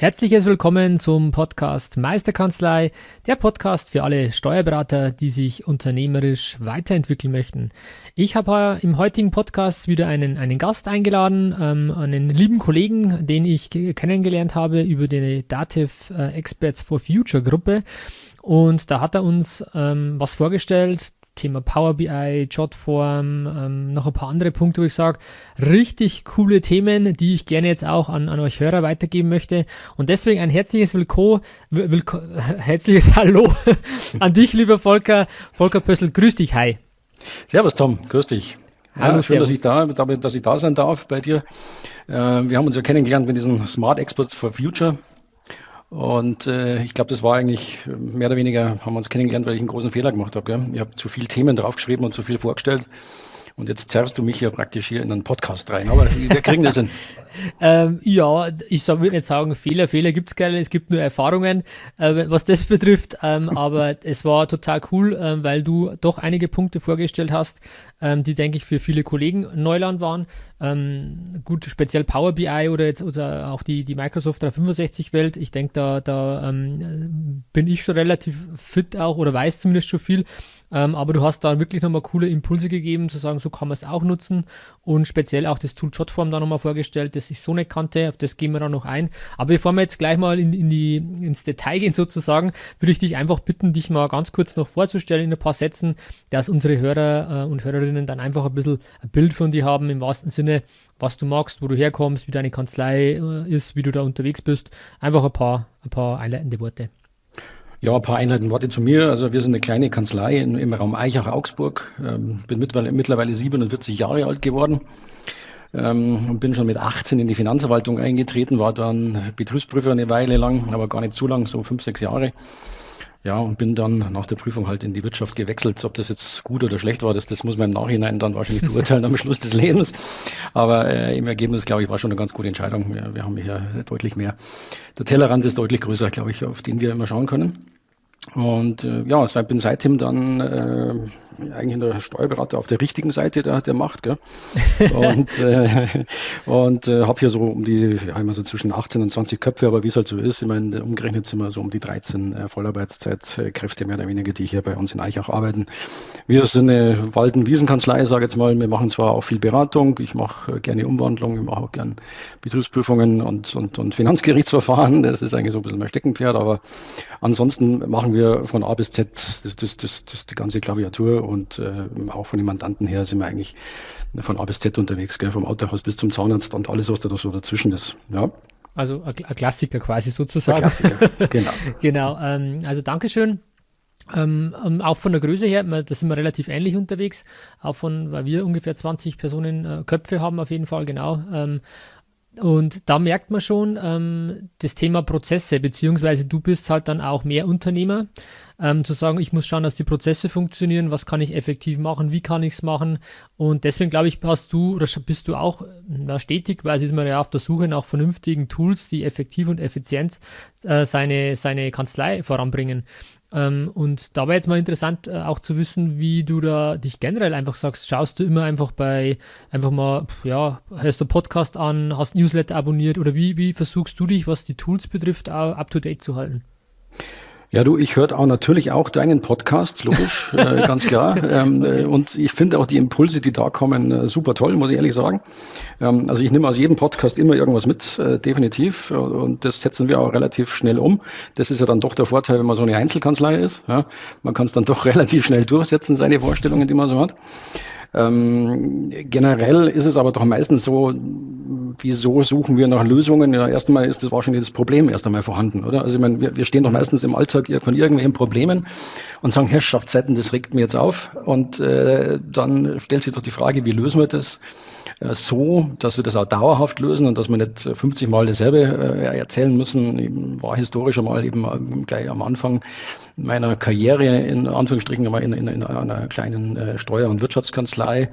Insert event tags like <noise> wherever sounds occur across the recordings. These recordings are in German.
Herzliches Willkommen zum Podcast Meisterkanzlei, der Podcast für alle Steuerberater, die sich unternehmerisch weiterentwickeln möchten. Ich habe im heutigen Podcast wieder einen, einen Gast eingeladen, ähm, einen lieben Kollegen, den ich kennengelernt habe über die Dativ äh, Experts for Future Gruppe. Und da hat er uns ähm, was vorgestellt, Thema Power BI, Jotform, ähm, noch ein paar andere Punkte, wo ich sage, richtig coole Themen, die ich gerne jetzt auch an, an euch Hörer weitergeben möchte. Und deswegen ein herzliches Willkommen, Willko <laughs> herzliches Hallo <laughs> an dich, lieber Volker. Volker Pössl, grüß dich, hi. Servus Tom, grüß dich. Hallo, ja, schön, dass ich, da, dass ich da sein darf bei dir. Äh, wir haben uns ja kennengelernt mit diesem Smart Experts for Future und äh, ich glaube, das war eigentlich mehr oder weniger, haben wir uns kennengelernt, weil ich einen großen Fehler gemacht habe. Gell? Ich habe zu viele Themen draufgeschrieben und zu viel vorgestellt. Und jetzt zerrst du mich ja praktisch hier in einen Podcast rein. Aber wir kriegen das hin. <laughs> ähm, ja, ich würde nicht sagen Fehler. Fehler gibt's keine. Es gibt nur Erfahrungen, äh, was das betrifft. Ähm, <laughs> aber es war total cool, äh, weil du doch einige Punkte vorgestellt hast, ähm, die, denke ich, für viele Kollegen Neuland waren. Ähm, gut, speziell Power BI oder jetzt oder auch die, die Microsoft 365 Welt. Ich denke, da, da ähm, bin ich schon relativ fit auch oder weiß zumindest schon viel. Ähm, aber du hast da wirklich nochmal coole Impulse gegeben, zu sagen, so kann man es auch nutzen und speziell auch das Tool Jotform da nochmal vorgestellt, das ich so nicht kannte, auf das gehen wir dann noch ein. Aber bevor wir jetzt gleich mal in, in die, ins Detail gehen sozusagen, würde ich dich einfach bitten, dich mal ganz kurz noch vorzustellen in ein paar Sätzen, dass unsere Hörer äh, und Hörerinnen dann einfach ein bisschen ein Bild von dir haben, im wahrsten Sinne, was du magst, wo du herkommst, wie deine Kanzlei äh, ist, wie du da unterwegs bist. Einfach ein paar, ein paar einleitende Worte. Ja, ein paar einleitende Worte zu mir. Also wir sind eine kleine Kanzlei im Raum Eichach-Augsburg. Ähm, bin mittlerweile, mittlerweile 47 Jahre alt geworden. Ähm, und bin schon mit 18 in die Finanzverwaltung eingetreten, war dann Betriebsprüfer eine Weile lang, aber gar nicht zu lang, so fünf, sechs Jahre. Ja, und bin dann nach der Prüfung halt in die Wirtschaft gewechselt. Ob das jetzt gut oder schlecht war, das, das muss man im Nachhinein dann wahrscheinlich <laughs> beurteilen am Schluss des Lebens. Aber äh, im Ergebnis, glaube ich, war schon eine ganz gute Entscheidung. Wir, wir haben hier deutlich mehr. Der Tellerrand ist deutlich größer, glaube ich, auf den wir immer schauen können. Und äh, ja, seit, bin seitdem dann äh, eigentlich der Steuerberater auf der richtigen Seite der, der Macht. Gell? Und, <laughs> äh, und äh, habe hier so um die, ja, immer so zwischen 18 und 20 Köpfe, aber wie es halt so ist, ich meine, umgerechnet sind wir so um die 13 äh, Vollarbeitszeitkräfte mehr oder weniger, die hier bei uns in Eichach arbeiten. Wir sind eine Walden-Wiesenkanzlei, sage jetzt mal. Wir machen zwar auch viel Beratung, ich mache äh, gerne Umwandlung, ich mache auch gerne Betriebsprüfungen und, und, und Finanzgerichtsverfahren. Das ist eigentlich so ein bisschen mein Steckenpferd, aber ansonsten machen wir von A bis Z das, das, das, das die ganze Klaviatur und äh, auch von den Mandanten her sind wir eigentlich von A bis Z unterwegs, gell? vom Autohaus bis zum Zahnarzt und alles, was da so dazwischen ist. Ja. Also ein Klassiker quasi sozusagen. Ein Klassiker, <laughs> genau. genau. Ähm, also Dankeschön. Ähm, ähm, auch von der Größe her, da sind wir relativ ähnlich unterwegs, auch von, weil wir ungefähr 20 Personen äh, Köpfe haben auf jeden Fall, genau. Ähm, und da merkt man schon ähm, das Thema Prozesse, beziehungsweise du bist halt dann auch mehr Unternehmer, ähm, zu sagen, ich muss schauen, dass die Prozesse funktionieren, was kann ich effektiv machen, wie kann ich es machen. Und deswegen glaube ich, hast du oder bist du auch na, stetig, weil ist man ja auf der Suche nach vernünftigen Tools, die effektiv und effizient äh, seine, seine Kanzlei voranbringen. Ähm, und da wäre jetzt mal interessant, äh, auch zu wissen, wie du da dich generell einfach sagst. Schaust du immer einfach bei, einfach mal, ja, hörst du Podcast an, hast Newsletter abonniert oder wie, wie versuchst du dich, was die Tools betrifft, up to date zu halten? Ja, du, ich höre auch natürlich auch deinen Podcast, logisch, <laughs> äh, ganz klar. Ähm, äh, und ich finde auch die Impulse, die da kommen, äh, super toll, muss ich ehrlich sagen. Ähm, also ich nehme aus jedem Podcast immer irgendwas mit, äh, definitiv. Und das setzen wir auch relativ schnell um. Das ist ja dann doch der Vorteil, wenn man so eine Einzelkanzlei ist. Ja? Man kann es dann doch <laughs> relativ schnell durchsetzen, seine Vorstellungen, die man so hat. Ähm, generell ist es aber doch meistens so, wieso suchen wir nach Lösungen? Ja, erst einmal ist das wahrscheinlich das Problem erst einmal vorhanden, oder? Also ich meine, wir, wir stehen doch meistens im Alltag von irgendwelchen Problemen und sagen, Herrschaftszeiten, das regt mir jetzt auf. Und äh, dann stellt sich doch die Frage, wie lösen wir das? Äh, so, dass wir das auch dauerhaft lösen und dass wir nicht 50 Mal dasselbe äh, erzählen müssen. Ich war historisch einmal eben ähm, gleich am Anfang meiner Karriere in Anführungsstrichen in, in, in einer kleinen äh, Steuer- und Wirtschaftskanzlei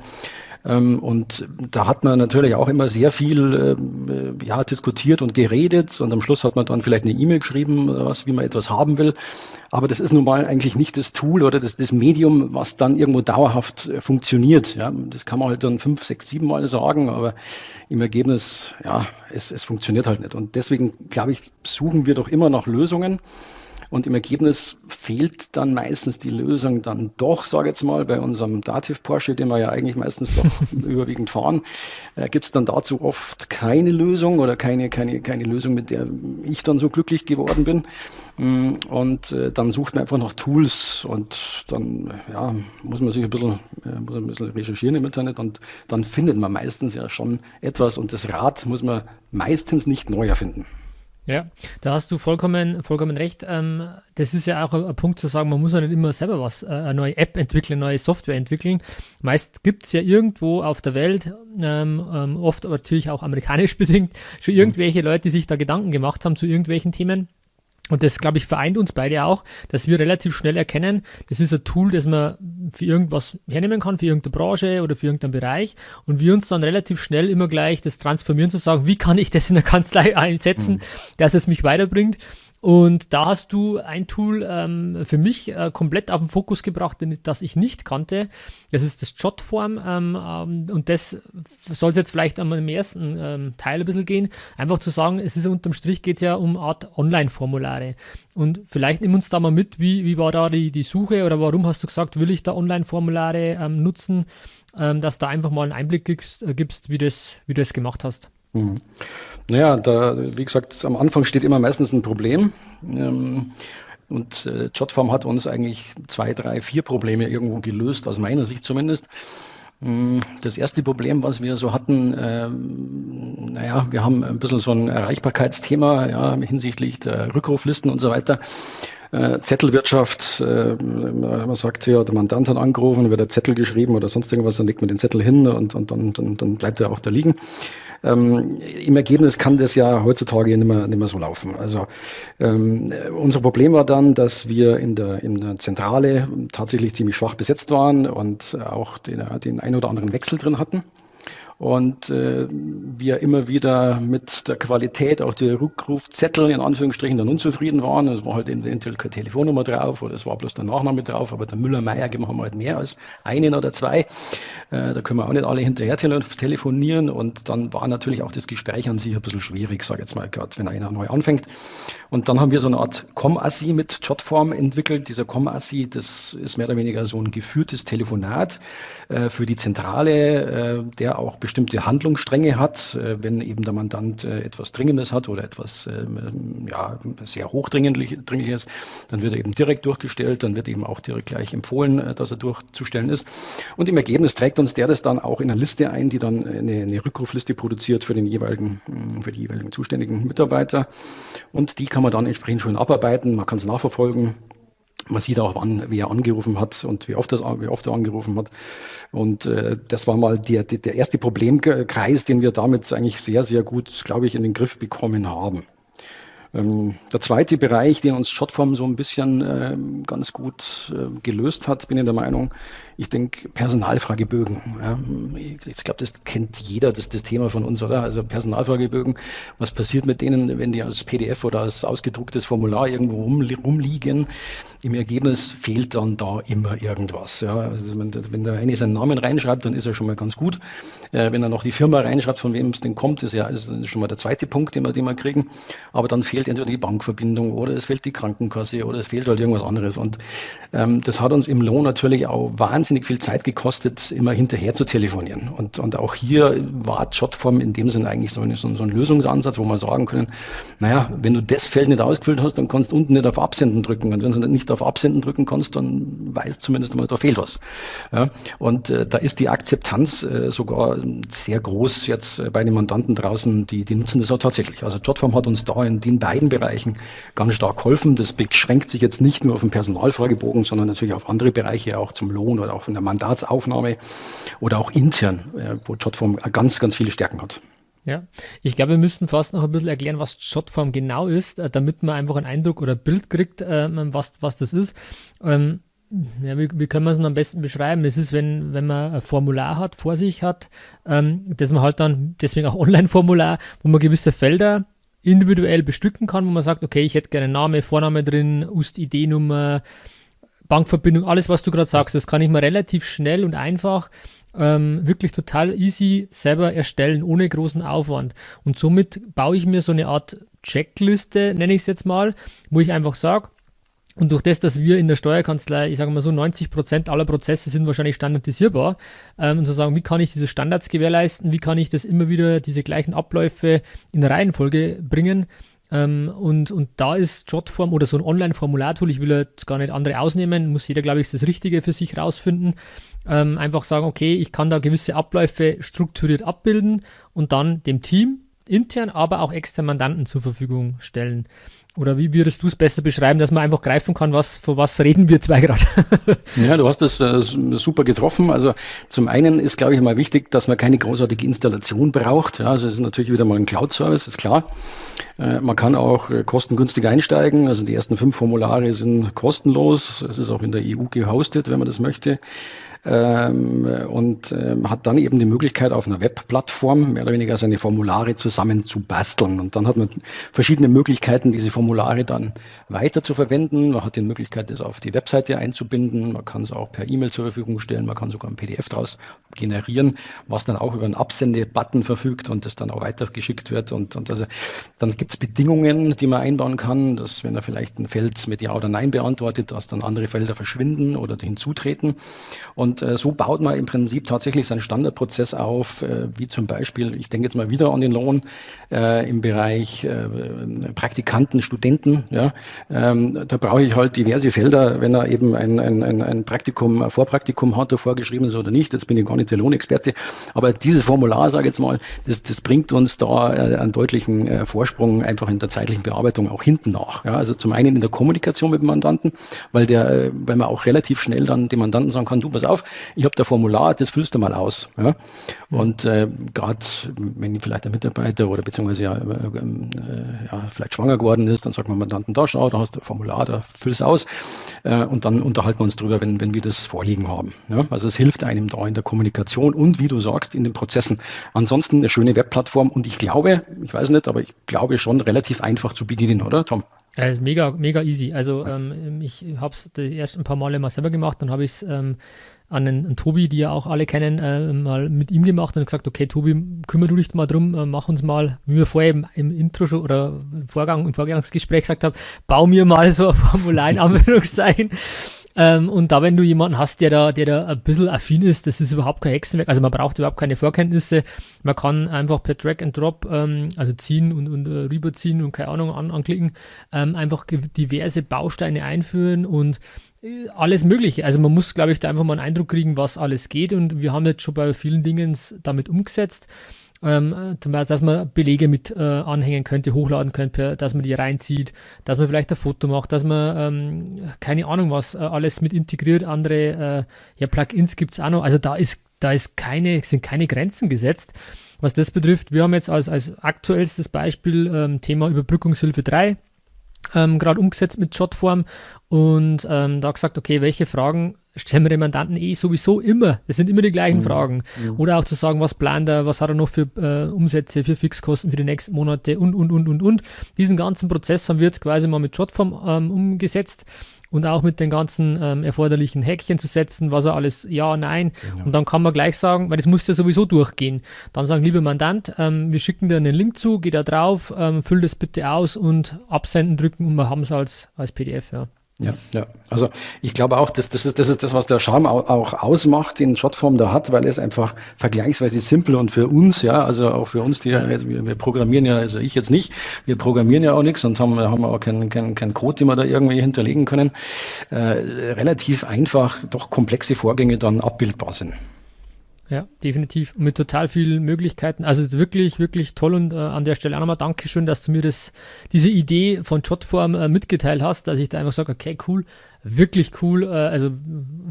und da hat man natürlich auch immer sehr viel äh, ja, diskutiert und geredet und am Schluss hat man dann vielleicht eine E-Mail geschrieben, was, wie man etwas haben will. Aber das ist nun mal eigentlich nicht das Tool oder das, das Medium, was dann irgendwo dauerhaft äh, funktioniert. Ja, das kann man halt dann fünf, sechs, sieben Mal sagen, aber im Ergebnis, ja, es, es funktioniert halt nicht. Und deswegen, glaube ich, suchen wir doch immer nach Lösungen. Und im Ergebnis fehlt dann meistens die Lösung dann doch, sage ich jetzt mal, bei unserem Dativ Porsche, den wir ja eigentlich meistens doch <laughs> überwiegend fahren, äh, gibt es dann dazu oft keine Lösung oder keine, keine, keine Lösung, mit der ich dann so glücklich geworden bin. Mm, und äh, dann sucht man einfach nach Tools und dann ja, muss man sich ein bisschen, äh, muss ein bisschen recherchieren im Internet und dann findet man meistens ja schon etwas und das Rad muss man meistens nicht neu erfinden. Ja, da hast du vollkommen, vollkommen recht. Ähm, das ist ja auch ein, Punkt zu sagen, man muss ja nicht immer selber was, äh, eine neue App entwickeln, neue Software entwickeln. Meist gibt's ja irgendwo auf der Welt, ähm, ähm, oft aber natürlich auch amerikanisch <laughs> bedingt, schon mhm. irgendwelche Leute, die sich da Gedanken gemacht haben zu irgendwelchen Themen und das, glaube ich, vereint uns beide auch, dass wir relativ schnell erkennen, das ist ein Tool, das man für irgendwas hernehmen kann, für irgendeine Branche oder für irgendeinen Bereich. Und wir uns dann relativ schnell immer gleich das transformieren zu sagen, wie kann ich das in der Kanzlei einsetzen, mhm. dass es mich weiterbringt. Und da hast du ein Tool ähm, für mich äh, komplett auf den Fokus gebracht, das ich nicht kannte. Das ist das Jotform. Ähm, ähm, und das soll es jetzt vielleicht einmal im ersten ähm, Teil ein bisschen gehen. Einfach zu sagen, es ist unterm Strich geht es ja um Art Online-Formulare. Und vielleicht nimm uns da mal mit, wie, wie war da die, die Suche oder warum hast du gesagt, will ich da Online-Formulare ähm, nutzen, ähm, dass da einfach mal einen Einblick gibst, äh, gibst wie, das, wie du das gemacht hast. Mhm. Naja, da, wie gesagt, am Anfang steht immer meistens ein Problem. Ähm, und äh, Jotform hat uns eigentlich zwei, drei, vier Probleme irgendwo gelöst, aus meiner Sicht zumindest. Mm, das erste Problem, was wir so hatten, äh, naja, wir haben ein bisschen so ein Erreichbarkeitsthema ja, hinsichtlich der Rückruflisten und so weiter. Äh, Zettelwirtschaft, äh, man sagt ja, der Mandant hat angerufen, wird der Zettel geschrieben oder sonst irgendwas, dann legt man den Zettel hin und, und dann, dann, dann bleibt er auch da liegen. Ähm, Im Ergebnis kann das ja heutzutage nicht mehr, nicht mehr so laufen. Also ähm, unser Problem war dann, dass wir in der, in der Zentrale tatsächlich ziemlich schwach besetzt waren und auch den, den ein oder anderen Wechsel drin hatten und äh, wir immer wieder mit der Qualität auch der Rückrufzettel in Anführungsstrichen dann unzufrieden waren. Es war halt eventuell keine Telefonnummer drauf oder es war bloß der Nachname drauf, aber der Müller-Meier haben wir halt mehr als einen oder zwei. Äh, da können wir auch nicht alle hinterher telefonieren und dann war natürlich auch das Gespräch an sich ein bisschen schwierig, sage ich jetzt mal gerade, wenn einer neu anfängt. Und dann haben wir so eine Art Com-Assi mit Jotform entwickelt. Dieser Com-Assi, das ist mehr oder weniger so ein geführtes Telefonat äh, für die Zentrale, äh, der auch bestimmte Handlungsstränge hat, äh, wenn eben der Mandant äh, etwas Dringendes hat oder etwas ähm, ja, sehr hochdringliches, dann wird er eben direkt durchgestellt, dann wird eben auch direkt gleich empfohlen, äh, dass er durchzustellen ist. Und im Ergebnis trägt uns der das dann auch in eine Liste ein, die dann eine, eine Rückrufliste produziert für den jeweiligen, für die jeweiligen zuständigen Mitarbeiter. Und die kann man dann entsprechend schon abarbeiten, man kann es nachverfolgen. Man sieht auch, wann wer angerufen hat und wie oft, das, wie oft er angerufen hat. Und äh, das war mal der, der erste Problemkreis, den wir damit eigentlich sehr, sehr gut, glaube ich, in den Griff bekommen haben. Ähm, der zweite Bereich, den uns Shotform so ein bisschen äh, ganz gut äh, gelöst hat, bin ich der Meinung, ich denke Personalfragebögen. Ja. Ich, glaube, das kennt jeder, das, das Thema von uns, oder? Also Personalfragebögen, was passiert mit denen, wenn die als PDF oder als ausgedrucktes Formular irgendwo rum, rumliegen? Im Ergebnis fehlt dann da immer irgendwas. Ja. Also wenn, wenn der eine seinen Namen reinschreibt, dann ist er schon mal ganz gut. Äh, wenn er noch die Firma reinschreibt, von wem es denn kommt, ist ja ist schon mal der zweite Punkt, den wir, den wir kriegen. Aber dann fehlt entweder die Bankverbindung oder es fehlt die Krankenkasse oder es fehlt halt irgendwas anderes. Und ähm, das hat uns im Lohn natürlich auch wahnsinnig viel Zeit gekostet, immer hinterher zu telefonieren. Und, und auch hier war Jotform in dem Sinne eigentlich so, eine, so, ein Lösungsansatz, wo wir sagen können, naja, wenn du das Feld nicht ausgefüllt hast, dann kannst du unten nicht auf Absenden drücken. Und wenn du nicht auf Absenden drücken kannst, dann weißt zumindest einmal, da fehlt was. Ja, und äh, da ist die Akzeptanz äh, sogar sehr groß jetzt äh, bei den Mandanten draußen, die, die nutzen das auch tatsächlich. Also Jotform hat uns da in den beiden Bereichen ganz stark geholfen. Das beschränkt sich jetzt nicht nur auf den Personalfragebogen, sondern natürlich auf andere Bereiche, auch zum Lohn oder auch von der Mandatsaufnahme oder auch intern, äh, wo Jotform ganz, ganz viele Stärken hat. Ja, ich glaube, wir müssten fast noch ein bisschen erklären, was Jotform genau ist, äh, damit man einfach einen Eindruck oder Bild kriegt, äh, was, was das ist. Ähm, ja, wie, wie können wir es am besten beschreiben? Es ist, wenn, wenn man ein Formular hat, vor sich hat, ähm, dass man halt dann, deswegen auch <laughs> Online-Formular, wo man gewisse Felder individuell bestücken kann, wo man sagt, okay, ich hätte gerne Name, Vorname drin, UST-ID-Nummer, Bankverbindung, alles, was du gerade sagst, das kann ich mir relativ schnell und einfach ähm, wirklich total easy selber erstellen, ohne großen Aufwand. Und somit baue ich mir so eine Art Checkliste, nenne ich es jetzt mal, wo ich einfach sage, und durch das, dass wir in der Steuerkanzlei, ich sage mal so, 90 Prozent aller Prozesse sind wahrscheinlich standardisierbar, ähm, und zu sagen, wie kann ich diese Standards gewährleisten, wie kann ich das immer wieder, diese gleichen Abläufe in Reihenfolge bringen, ähm, und, und da ist Jotform oder so ein Online-Formulartool, ich will jetzt gar nicht andere ausnehmen, muss jeder, glaube ich, das Richtige für sich rausfinden. Ähm, einfach sagen, okay, ich kann da gewisse Abläufe strukturiert abbilden und dann dem Team intern, aber auch extern Mandanten zur Verfügung stellen. Oder wie würdest du es besser beschreiben, dass man einfach greifen kann, was, vor was reden wir zwei gerade? <laughs> ja, du hast das äh, super getroffen. Also zum einen ist, glaube ich, mal wichtig, dass man keine großartige Installation braucht. Ja, also es ist natürlich wieder mal ein Cloud-Service, ist klar. Äh, man kann auch äh, kostengünstig einsteigen. Also die ersten fünf Formulare sind kostenlos. Es ist auch in der EU gehostet, wenn man das möchte ähm, und ähm, hat dann eben die Möglichkeit, auf einer Webplattform mehr oder weniger seine Formulare zusammen zu basteln. Und dann hat man verschiedene Möglichkeiten, diese Formulare dann weiter zu verwenden. Man hat die Möglichkeit, das auf die Webseite einzubinden. Man kann es auch per E-Mail zur Verfügung stellen. Man kann sogar ein PDF daraus generieren, was dann auch über einen Absende-Button verfügt und das dann auch weitergeschickt wird. Und, und also, dann gibt es Bedingungen, die man einbauen kann, dass wenn er vielleicht ein Feld mit Ja oder Nein beantwortet, dass dann andere Felder verschwinden oder hinzutreten. Und und äh, so baut man im Prinzip tatsächlich seinen Standardprozess auf, äh, wie zum Beispiel, ich denke jetzt mal wieder an den Lohn äh, im Bereich äh, Praktikanten, Studenten. Ja, ähm, da brauche ich halt diverse Felder, wenn er eben ein, ein, ein, Praktikum, ein Vorpraktikum hat, vorgeschrieben ist oder nicht. Jetzt bin ich gar nicht der Lohnexperte, aber dieses Formular, sage ich jetzt mal, das, das bringt uns da äh, einen deutlichen äh, Vorsprung einfach in der zeitlichen Bearbeitung auch hinten nach. Ja, also zum einen in der Kommunikation mit dem Mandanten, weil der, weil man auch relativ schnell dann dem Mandanten sagen kann, du pass auf, ich habe da Formular, das füllst du mal aus. Ja? Und äh, gerade wenn vielleicht der Mitarbeiter oder beziehungsweise ja, äh, äh, ja, vielleicht schwanger geworden ist, dann sagt man Mandanten, da schau, da hast du ein Formular, da füllst du aus äh, und dann unterhalten wir uns drüber, wenn, wenn wir das vorliegen haben. Ja? Also es hilft einem da in der Kommunikation und wie du sagst, in den Prozessen. Ansonsten eine schöne Webplattform und ich glaube, ich weiß nicht, aber ich glaube schon relativ einfach zu bedienen, oder Tom? Ja, mega, mega easy. Also ähm, ich habe es erst ein paar Male mal selber gemacht, dann habe ich es ähm, an einen, einen, Tobi, die ja auch alle kennen, äh, mal mit ihm gemacht und gesagt, okay, Tobi, kümmere du dich mal drum, äh, mach uns mal, wie wir vorher im, im Intro schon oder im Vorgang, im Vorgangsgespräch gesagt haben, bau mir mal so ein Formular in <laughs> Anführungszeichen. Ähm, und da, wenn du jemanden hast, der da, der da ein bisschen affin ist, das ist überhaupt kein Hexenwerk. Also man braucht überhaupt keine Vorkenntnisse. Man kann einfach per Drag and Drop, ähm, also ziehen und, und äh, rüberziehen und keine Ahnung an, anklicken, ähm, einfach diverse Bausteine einführen und alles Mögliche. Also man muss, glaube ich, da einfach mal einen Eindruck kriegen, was alles geht. Und wir haben jetzt schon bei vielen Dingen damit umgesetzt ähm, zum Beispiel, dass man Belege mit äh, anhängen könnte, hochladen könnte, dass man die reinzieht, dass man vielleicht ein Foto macht, dass man ähm, keine Ahnung was äh, alles mit integriert, andere äh, ja Plugins gibt's auch noch. Also da ist da ist keine sind keine Grenzen gesetzt. Was das betrifft, wir haben jetzt als als aktuellstes Beispiel ähm, Thema Überbrückungshilfe 3 ähm, gerade umgesetzt mit Jotform und ähm, da gesagt, okay, welche Fragen stellen wir dem Mandanten eh sowieso immer. Das sind immer die gleichen mhm. Fragen. Mhm. Oder auch zu sagen, was plant er, was hat er noch für äh, Umsätze, für Fixkosten für die nächsten Monate und, und, und, und, und. Diesen ganzen Prozess haben wir jetzt quasi mal mit Jotform ähm, umgesetzt und auch mit den ganzen ähm, erforderlichen Häkchen zu setzen, was er alles ja, nein. Genau. Und dann kann man gleich sagen, weil das muss ja sowieso durchgehen. Dann sagen, lieber Mandant, ähm, wir schicken dir einen Link zu, geh da drauf, ähm, füll das bitte aus und absenden drücken und wir haben es als, als PDF, ja. Ja, ja, also ich glaube auch, dass das ist das ist das, was der Charme auch, ausmacht, den Shotform da hat, weil es einfach vergleichsweise simpel und für uns, ja, also auch für uns, die also wir, wir programmieren ja, also ich jetzt nicht, wir programmieren ja auch nichts und haben, haben auch keinen kein, kein Code, den wir da irgendwie hinterlegen können, äh, relativ einfach doch komplexe Vorgänge dann abbildbar sind. Ja, definitiv. Mit total vielen Möglichkeiten. Also wirklich, wirklich toll und äh, an der Stelle auch nochmal Dankeschön, dass du mir das, diese Idee von Jotform äh, mitgeteilt hast, dass ich da einfach sage, okay, cool, wirklich cool, äh, also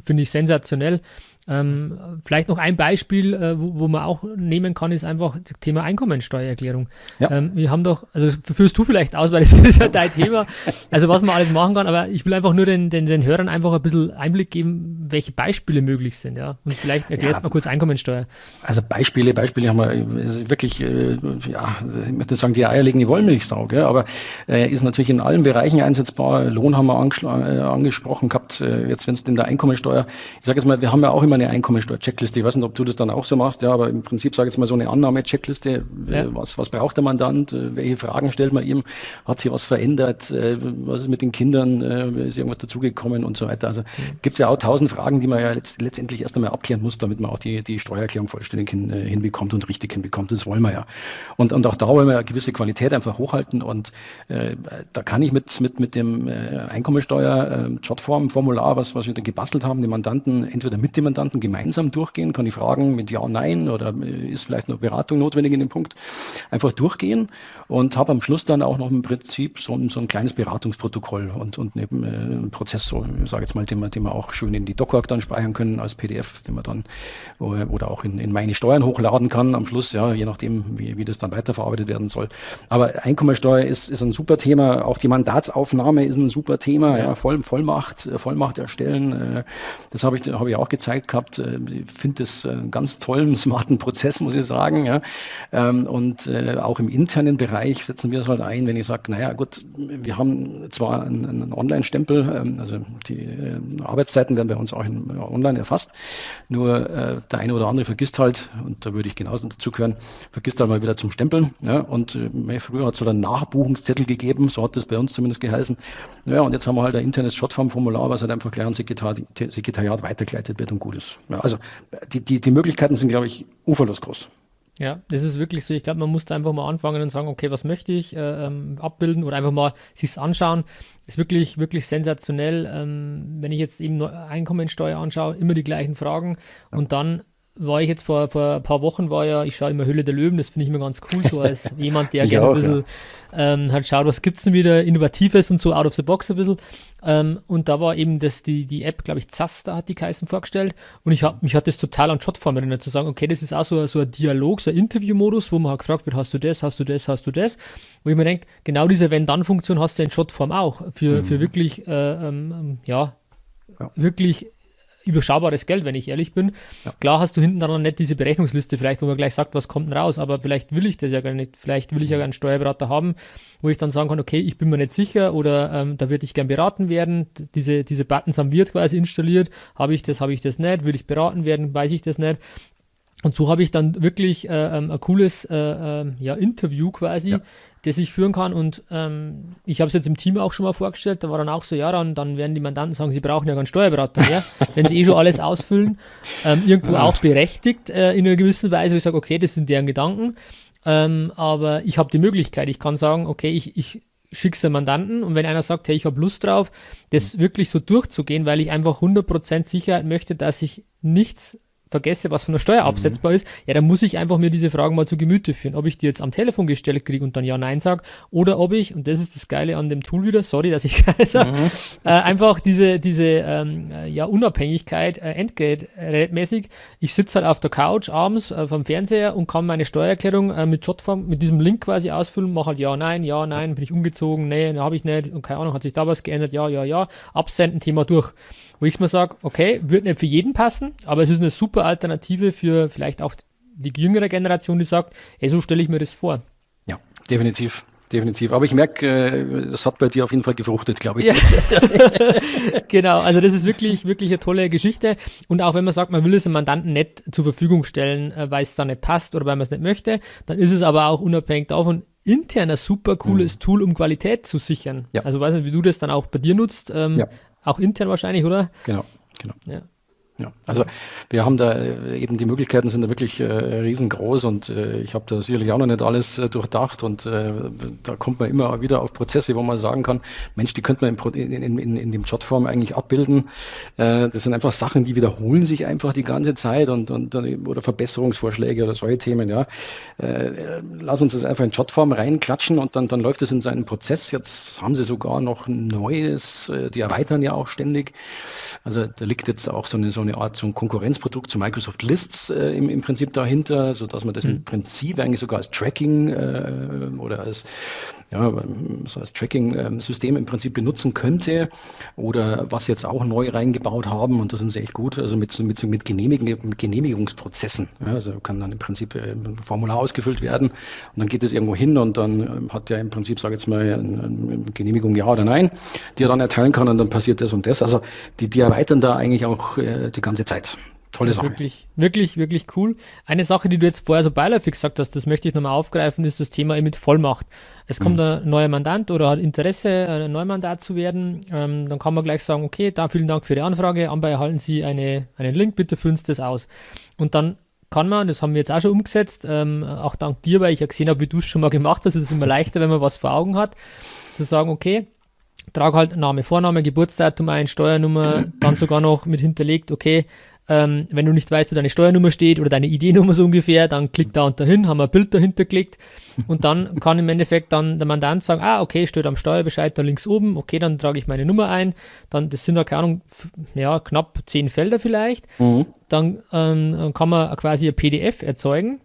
finde ich sensationell. Ähm, vielleicht noch ein Beispiel, äh, wo, wo, man auch nehmen kann, ist einfach das Thema Einkommensteuererklärung. Ja. Ähm, wir haben doch, also führst du vielleicht aus, weil das <laughs> ist ja dein Thema, also was man alles machen kann, aber ich will einfach nur den, den, den Hörern einfach ein bisschen Einblick geben, welche Beispiele möglich sind, ja. Und vielleicht erklärst ja. mal kurz Einkommensteuer. Also Beispiele, Beispiele haben wir wirklich, äh, ja, ich möchte sagen, die eierlegende Wollmilchsau, gell? aber äh, ist natürlich in allen Bereichen einsetzbar. Lohn haben wir äh, angesprochen gehabt, äh, jetzt wenn es in der Einkommensteuer, ich sage jetzt mal, wir haben ja auch immer immer eine Einkommensteuer-Checkliste. Ich weiß nicht, ob du das dann auch so machst, ja, aber im Prinzip sage ich jetzt mal so eine Annahme-Checkliste. Äh, ja. Was, was braucht der Mandant? Äh, welche Fragen stellt man ihm? Hat sich was verändert? Äh, was ist mit den Kindern? Ist irgendwas dazugekommen und so weiter? Also mhm. gibt es ja auch tausend Fragen, die man ja letztendlich erst einmal abklären muss, damit man auch die, die Steuererklärung vollständig hin, hinbekommt und richtig hinbekommt. Das wollen wir ja. Und, und auch da wollen wir eine gewisse Qualität einfach hochhalten und äh, da kann ich mit, mit, mit dem Einkommensteuer-Jotform-Formular, was, was wir da gebastelt haben, den Mandanten entweder mit dem Mandanten Mandanten gemeinsam durchgehen, kann ich fragen mit Ja, Nein? Oder äh, ist vielleicht noch Beratung notwendig in dem Punkt, einfach durchgehen und habe am Schluss dann auch noch im Prinzip so, ein, so ein kleines Beratungsprotokoll und, und neben äh, einen Prozess, so ich sage jetzt mal, den wir, den wir auch schön in die DocWork dann speichern können als PDF, den man dann oder auch in, in meine Steuern hochladen kann am Schluss, ja, je nachdem, wie, wie das dann weiterverarbeitet werden soll. Aber Einkommensteuer ist, ist ein super Thema, auch die Mandatsaufnahme ist ein super Thema, ja, Voll, Vollmacht, Vollmacht erstellen, äh, das habe ich, habe ich auch gezeigt gehabt. Äh, ich finde das einen ganz tollen, <laughs> smarten Prozess, muss ich sagen. Ja. Ähm, und äh, auch im internen Bereich setzen wir es halt ein, wenn ich sage, naja gut, wir haben zwar einen, Online-Stempel, ähm, also die äh, Arbeitszeiten werden bei uns auch online erfasst, nur der eine oder andere vergisst halt, und da würde ich genauso dazu gehören, vergisst halt mal wieder zum Stempeln. Ja. Und früher hat es so einen Nachbuchungszettel gegeben, so hat das bei uns zumindest geheißen. Ja, und jetzt haben wir halt ein internes Shotform-Formular, was halt einfach gleich an Sekretariat, Sekretariat weitergeleitet wird und gut ist. Ja, also die, die, die Möglichkeiten sind, glaube ich, uferlos groß. Ja, das ist wirklich so. Ich glaube, man muss da einfach mal anfangen und sagen, okay, was möchte ich äh, ähm, abbilden oder einfach mal sich's anschauen. Ist wirklich, wirklich sensationell. Ähm, wenn ich jetzt eben Einkommensteuer anschaue, immer die gleichen Fragen ja. und dann war ich jetzt vor, vor ein paar Wochen, war ja, ich schaue immer Höhle der Löwen, das finde ich immer ganz cool, so als <laughs> jemand, der gerne ein bisschen ja. ähm, halt schaut, was gibt's denn wieder Innovatives und so out of the box ein bisschen. Ähm, und da war eben das, die, die App, glaube ich, Zaster hat die Kaisen vorgestellt und ich hab, mich hat das total an Shotform erinnert, zu sagen, okay, das ist auch so, so ein Dialog, so ein Interviewmodus, wo man halt gefragt wird, hast du das, hast du das, hast du das, wo ich mir denke, genau diese Wenn-Dann-Funktion hast du in Shotform auch, für, mhm. für wirklich, äh, ähm, ja, ja, wirklich überschaubares Geld, wenn ich ehrlich bin. Ja. Klar hast du hinten dann nicht diese Berechnungsliste, vielleicht, wo man gleich sagt, was kommt denn raus, aber vielleicht will ich das ja gar nicht. Vielleicht will ich ja einen Steuerberater haben, wo ich dann sagen kann, okay, ich bin mir nicht sicher oder ähm, da würde ich gern beraten werden. Diese, diese Buttons haben wir quasi installiert. Habe ich das, habe ich das nicht? Will ich beraten werden? Weiß ich das nicht? Und so habe ich dann wirklich äh, ähm, ein cooles äh, äh, ja, Interview quasi, ja. das ich führen kann. Und ähm, ich habe es jetzt im Team auch schon mal vorgestellt. Da war dann auch so, ja, dann, dann werden die Mandanten sagen, sie brauchen ja keinen Steuerberater mehr, <laughs> wenn sie eh schon alles ausfüllen. Ähm, irgendwo auch berechtigt äh, in einer gewissen Weise, wo ich sage, okay, das sind deren Gedanken. Ähm, aber ich habe die Möglichkeit, ich kann sagen, okay, ich, ich schicke Mandanten und wenn einer sagt, hey, ich habe Lust drauf, das wirklich so durchzugehen, weil ich einfach 100% Sicherheit möchte, dass ich nichts vergesse, was von der Steuer mhm. absetzbar ist, ja, dann muss ich einfach mir diese Fragen mal zu Gemüte führen. Ob ich die jetzt am Telefon gestellt kriege und dann Ja, Nein sage, oder ob ich, und das ist das Geile an dem Tool wieder, sorry, dass ich <laughs> sage, mhm. äh, einfach diese, diese ähm, ja, Unabhängigkeit äh, entgeltmäßig. Ich sitze halt auf der Couch abends äh, vom Fernseher und kann meine Steuererklärung äh, mit Jotform, mit diesem Link quasi ausfüllen, mache halt Ja, Nein, Ja, Nein, bin ich umgezogen, nee, habe ich nicht, und keine Ahnung, hat sich da was geändert, ja, ja, ja, absenden, Thema durch wo ich mir sage, okay, wird nicht für jeden passen, aber es ist eine super Alternative für vielleicht auch die jüngere Generation, die sagt, hey, so stelle ich mir das vor. Ja, definitiv. Definitiv. Aber ich merke, äh, das hat bei dir auf jeden Fall gefruchtet, glaube ich. Ja. <laughs> genau, also das ist wirklich, wirklich eine tolle Geschichte. Und auch wenn man sagt, man will es dem Mandanten nicht zur Verfügung stellen, äh, weil es da nicht passt oder weil man es nicht möchte, dann ist es aber auch unabhängig davon intern ein super cooles mhm. Tool, um Qualität zu sichern. Ja. Also weiß nicht, wie du das dann auch bei dir nutzt. Ähm, ja. Auch intern wahrscheinlich, oder? Genau, genau. Ja. Ja, also wir haben da äh, eben die Möglichkeiten sind da wirklich äh, riesengroß und äh, ich habe da sicherlich auch noch nicht alles äh, durchdacht und äh, da kommt man immer wieder auf Prozesse, wo man sagen kann, Mensch, die könnte man in, in, in, in dem Jotform eigentlich abbilden. Äh, das sind einfach Sachen, die wiederholen sich einfach die ganze Zeit und, und oder Verbesserungsvorschläge oder solche Themen. Ja, lass uns das einfach in Jotform reinklatschen und dann dann läuft es in seinen Prozess. Jetzt haben sie sogar noch ein neues, die erweitern ja auch ständig. Also da liegt jetzt auch so eine, so eine Art so ein Konkurrenzprodukt zu Microsoft Lists äh, im, im Prinzip dahinter, so dass man das mhm. im Prinzip eigentlich sogar als Tracking äh, oder als ja, so als Tracking-System im Prinzip benutzen könnte oder was jetzt auch neu reingebaut haben und das sind sie echt gut, also mit, mit, mit, Genehmigung, mit Genehmigungsprozessen. Ja, also kann dann im Prinzip äh, ein Formular ausgefüllt werden und dann geht es irgendwo hin und dann ähm, hat der im Prinzip, sage ich jetzt mal, eine, eine Genehmigung ja oder nein, die er dann erteilen kann und dann passiert das und das. Also die, die erweitern da eigentlich auch äh, die ganze Zeit. Tolle Sache. Wirklich, wirklich, wirklich cool. Eine Sache, die du jetzt vorher so beiläufig gesagt hast, das möchte ich nochmal aufgreifen, ist das Thema eben mit Vollmacht. Es kommt mhm. ein neuer Mandant oder hat Interesse, ein Neumandat zu werden, ähm, dann kann man gleich sagen, okay, da vielen Dank für die Anfrage, anbei erhalten Sie eine, einen Link, bitte füllen Sie das aus. Und dann kann man, das haben wir jetzt auch schon umgesetzt, ähm, auch dank dir, weil ich ja gesehen habe, wie du es schon mal gemacht hast, es ist immer leichter, wenn man was vor Augen hat, zu sagen, okay, trage halt Name, Vorname, Geburtsdatum ein, Steuernummer, dann sogar noch mit hinterlegt, okay, ähm, wenn du nicht weißt, wo deine Steuernummer steht oder deine ID-Nummer so ungefähr, dann klick da und dahin, haben wir ein Bild dahinter geklickt und dann kann im Endeffekt dann der Mandant sagen, ah, okay, steht am Steuerbescheid da links oben, okay, dann trage ich meine Nummer ein, dann, das sind da, keine Ahnung, ja, knapp zehn Felder vielleicht, mhm. dann ähm, kann man quasi ein PDF erzeugen.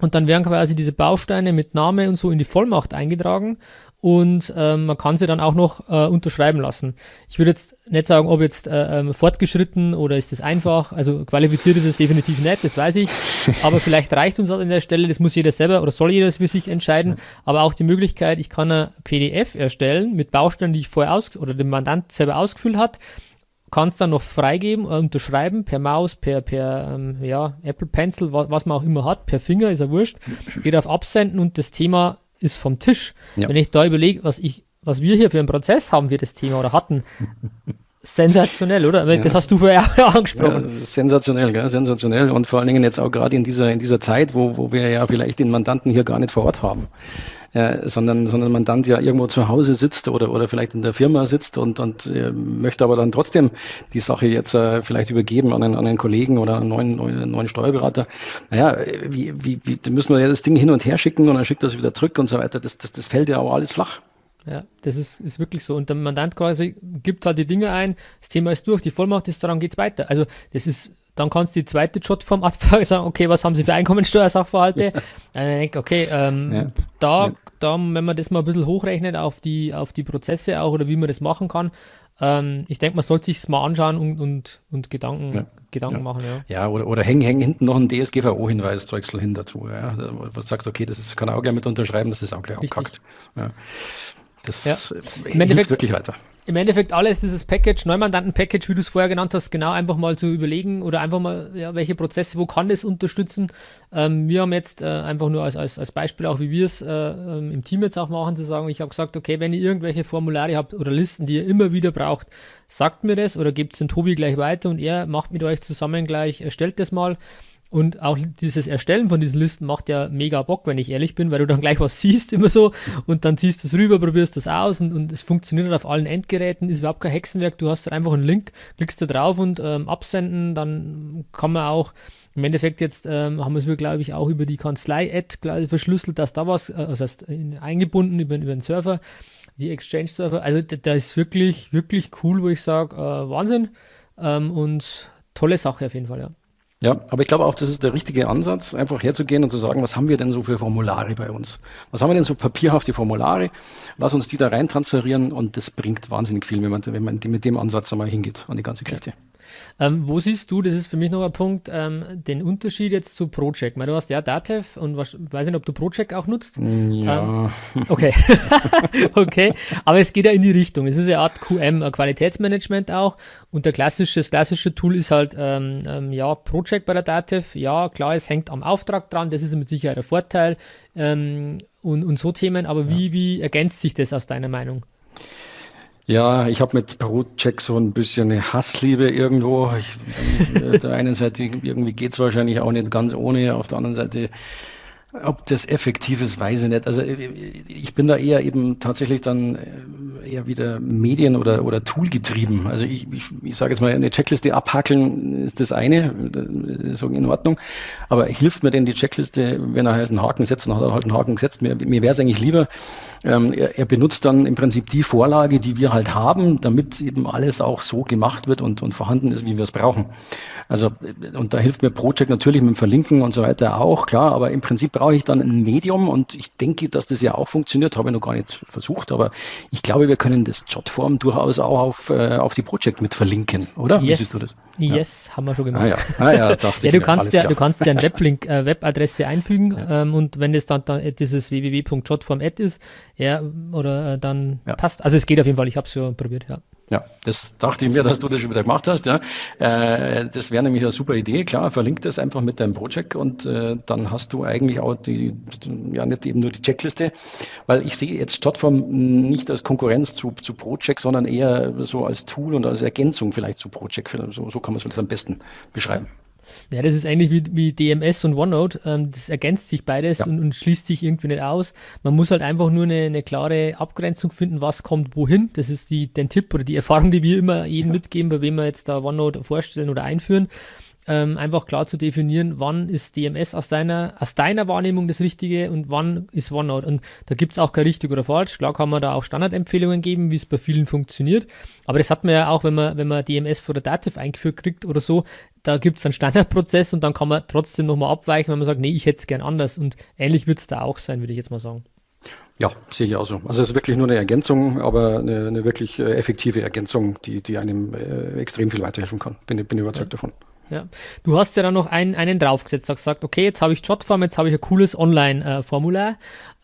Und dann werden quasi diese Bausteine mit Name und so in die Vollmacht eingetragen und ähm, man kann sie dann auch noch äh, unterschreiben lassen. Ich würde jetzt nicht sagen, ob jetzt äh, ähm, fortgeschritten oder ist das einfach. Also qualifiziert ist es definitiv nicht, das weiß ich. <laughs> Aber vielleicht reicht uns an der Stelle, das muss jeder selber oder soll jeder für sich entscheiden. Aber auch die Möglichkeit, ich kann ein PDF erstellen mit Bausteinen, die ich vorher aus oder der Mandant selber ausgefüllt hat kann es dann noch freigeben, äh, unterschreiben per Maus, per, per ähm, ja, Apple Pencil, was, was man auch immer hat, per Finger, ist ja wurscht. <laughs> Geht auf Absenden und das Thema ist vom Tisch. Ja. Wenn ich da überlege, was ich, was wir hier für einen Prozess haben für das Thema oder hatten, <laughs> sensationell, oder? Ja. Das hast du vorher auch <laughs> angesprochen. Ja, sensationell, gell? sensationell. Und vor allen Dingen jetzt auch gerade in dieser, in dieser Zeit, wo, wo wir ja vielleicht den Mandanten hier gar nicht vor Ort haben äh, sondern, sondern Mandant ja irgendwo zu Hause sitzt oder, oder vielleicht in der Firma sitzt und, und äh, möchte aber dann trotzdem die Sache jetzt äh, vielleicht übergeben an einen, an einen Kollegen oder einen neuen, neuen, neuen Steuerberater. Naja, wie, wie, wie müssen wir ja das Ding hin und her schicken und dann schickt das wieder zurück und so weiter. Das, das, das fällt ja auch alles flach. Ja, das ist, ist wirklich so. Und der Mandant quasi gibt halt die Dinge ein, das Thema ist durch, die Vollmacht ist, daran geht's weiter. Also das ist dann kannst du die zweite Jotform abfragen, <laughs> sagen, okay, was haben Sie für Einkommensteuersachverhalte? Ja. Dann denke okay, ähm, ja. da, ja. da, wenn man das mal ein bisschen hochrechnet auf die, auf die Prozesse auch oder wie man das machen kann, ähm, ich denke, man sollte sich mal anschauen und, und, und Gedanken, ja. Gedanken ja. machen. Ja, ja oder, oder hängen häng hinten noch ein DSGVO-Hinweis Zeugsel hin dazu. Ja, was sagst, okay, das ist, kann er auch gleich mit unterschreiben, das ist auch gleich abkackt. Ja. Das Endeffekt, wirklich weiter. Im Endeffekt alles dieses Package, Neumandanten-Package, wie du es vorher genannt hast, genau einfach mal zu überlegen oder einfach mal, ja, welche Prozesse, wo kann das unterstützen. Ähm, wir haben jetzt äh, einfach nur als, als, als Beispiel, auch wie wir es äh, ähm, im Team jetzt auch machen, zu sagen, ich habe gesagt, okay, wenn ihr irgendwelche Formulare habt oder Listen, die ihr immer wieder braucht, sagt mir das oder gebt es den Tobi gleich weiter und er macht mit euch zusammen gleich, erstellt das mal. Und auch dieses Erstellen von diesen Listen macht ja mega Bock, wenn ich ehrlich bin, weil du dann gleich was <laughs> siehst immer so und dann ziehst du es rüber, probierst das aus und, und es funktioniert auf allen Endgeräten, ist überhaupt kein Hexenwerk. Du hast einfach einen Link, klickst da drauf und ähm, absenden, dann kann man auch im Endeffekt jetzt ähm, haben wir es, glaube ich, auch über die Kanzlei-Ad verschlüsselt, dass da was, äh, also heißt, eingebunden über, über den Server, die Exchange-Server. Also da, ist wirklich, wirklich cool, wo ich sage, äh, Wahnsinn ähm, und tolle Sache auf jeden Fall, ja. Ja, aber ich glaube auch, das ist der richtige Ansatz, einfach herzugehen und zu sagen, was haben wir denn so für Formulare bei uns? Was haben wir denn so papierhafte Formulare? Lass uns die da rein transferieren und das bringt wahnsinnig viel, wenn man, wenn man mit dem Ansatz einmal hingeht an die ganze Geschichte. Ähm, wo siehst du, das ist für mich noch ein Punkt, ähm, den Unterschied jetzt zu Project? Weil du hast ja Datev und was, weiß nicht, ob du Project auch nutzt. Ja. Ähm, okay. <laughs> okay. Aber es geht ja in die Richtung. Es ist eine Art QM, ein Qualitätsmanagement auch. Und der klassische, das klassische Tool ist halt, ähm, ähm, ja, Project bei der Datev. Ja, klar, es hängt am Auftrag dran. Das ist mit Sicherheit ein Vorteil. Ähm, und, und so Themen. Aber ja. wie, wie ergänzt sich das aus deiner Meinung? Ja, ich habe mit Brotcheck so ein bisschen eine Hassliebe irgendwo. Ich, auf der einen Seite irgendwie geht's wahrscheinlich auch nicht ganz ohne, auf der anderen Seite ob das effektiv ist, weiß ich nicht. Also äh, ich bin da eher eben tatsächlich dann äh, eher wieder Medien- oder, oder Tool getrieben. Also ich, ich, ich sage jetzt mal, eine Checkliste abhackeln ist das eine, ist in Ordnung. Aber hilft mir denn die Checkliste, wenn er halt einen Haken setzt, dann hat er halt einen Haken gesetzt. Mir, mir wäre es eigentlich lieber, ähm, er, er benutzt dann im Prinzip die Vorlage, die wir halt haben, damit eben alles auch so gemacht wird und, und vorhanden ist, wie wir es brauchen. Also, und da hilft mir Project natürlich mit dem Verlinken und so weiter auch, klar, aber im Prinzip brauche ich dann ein Medium und ich denke, dass das ja auch funktioniert, habe ich noch gar nicht versucht, aber ich glaube, wir können das Jotform durchaus auch auf, äh, auf die Project mit verlinken, oder? Yes. Wie siehst du das? Yes, ja. haben wir schon gemacht. Ah, ja. Ah, ja, <laughs> ja, du kannst ja, du kannst ja einen <laughs> Weblink, äh, Webadresse einfügen ähm, und wenn das dann, dann dieses www.jotform.ad ist, ja, oder äh, dann ja. passt. Also es geht auf jeden Fall, ich habe es schon probiert, ja. Ja, das dachte ich mir, dass du das schon wieder gemacht hast. Ja, äh, das wäre nämlich eine super Idee. Klar, verlinkt das einfach mit deinem Project und äh, dann hast du eigentlich auch die, ja nicht eben nur die Checkliste, weil ich sehe jetzt Stadtform nicht als Konkurrenz zu, zu Project, sondern eher so als Tool und als Ergänzung vielleicht zu Project. So, so kann man es vielleicht am besten beschreiben. Ja, das ist eigentlich wie, wie DMS und OneNote. Ähm, das ergänzt sich beides ja. und, und, schließt sich irgendwie nicht aus. Man muss halt einfach nur eine, eine klare Abgrenzung finden, was kommt wohin. Das ist die, den Tipp oder die Erfahrung, die wir immer jedem ja. mitgeben, bei wem wir jetzt da OneNote vorstellen oder einführen ähm, einfach klar zu definieren, wann ist DMS aus deiner, aus deiner Wahrnehmung das Richtige und wann ist OneNote. Und da gibt's auch kein richtig oder falsch. Klar kann man da auch Standardempfehlungen geben, wie es bei vielen funktioniert. Aber das hat man ja auch, wenn man, wenn man DMS vor der Dativ eingeführt kriegt oder so, da gibt's einen Standardprozess und dann kann man trotzdem nochmal abweichen, wenn man sagt, nee, ich hätte es gern anders. Und ähnlich wird's da auch sein, würde ich jetzt mal sagen. Ja, sehe ich auch so. Also es ist wirklich nur eine Ergänzung, aber eine, eine wirklich äh, effektive Ergänzung, die, die einem äh, extrem viel weiterhelfen kann. Bin, bin überzeugt ja. davon. Ja. Du hast ja dann noch einen, einen draufgesetzt, hast gesagt, okay, jetzt habe ich Jotform, jetzt habe ich ein cooles Online-Formular,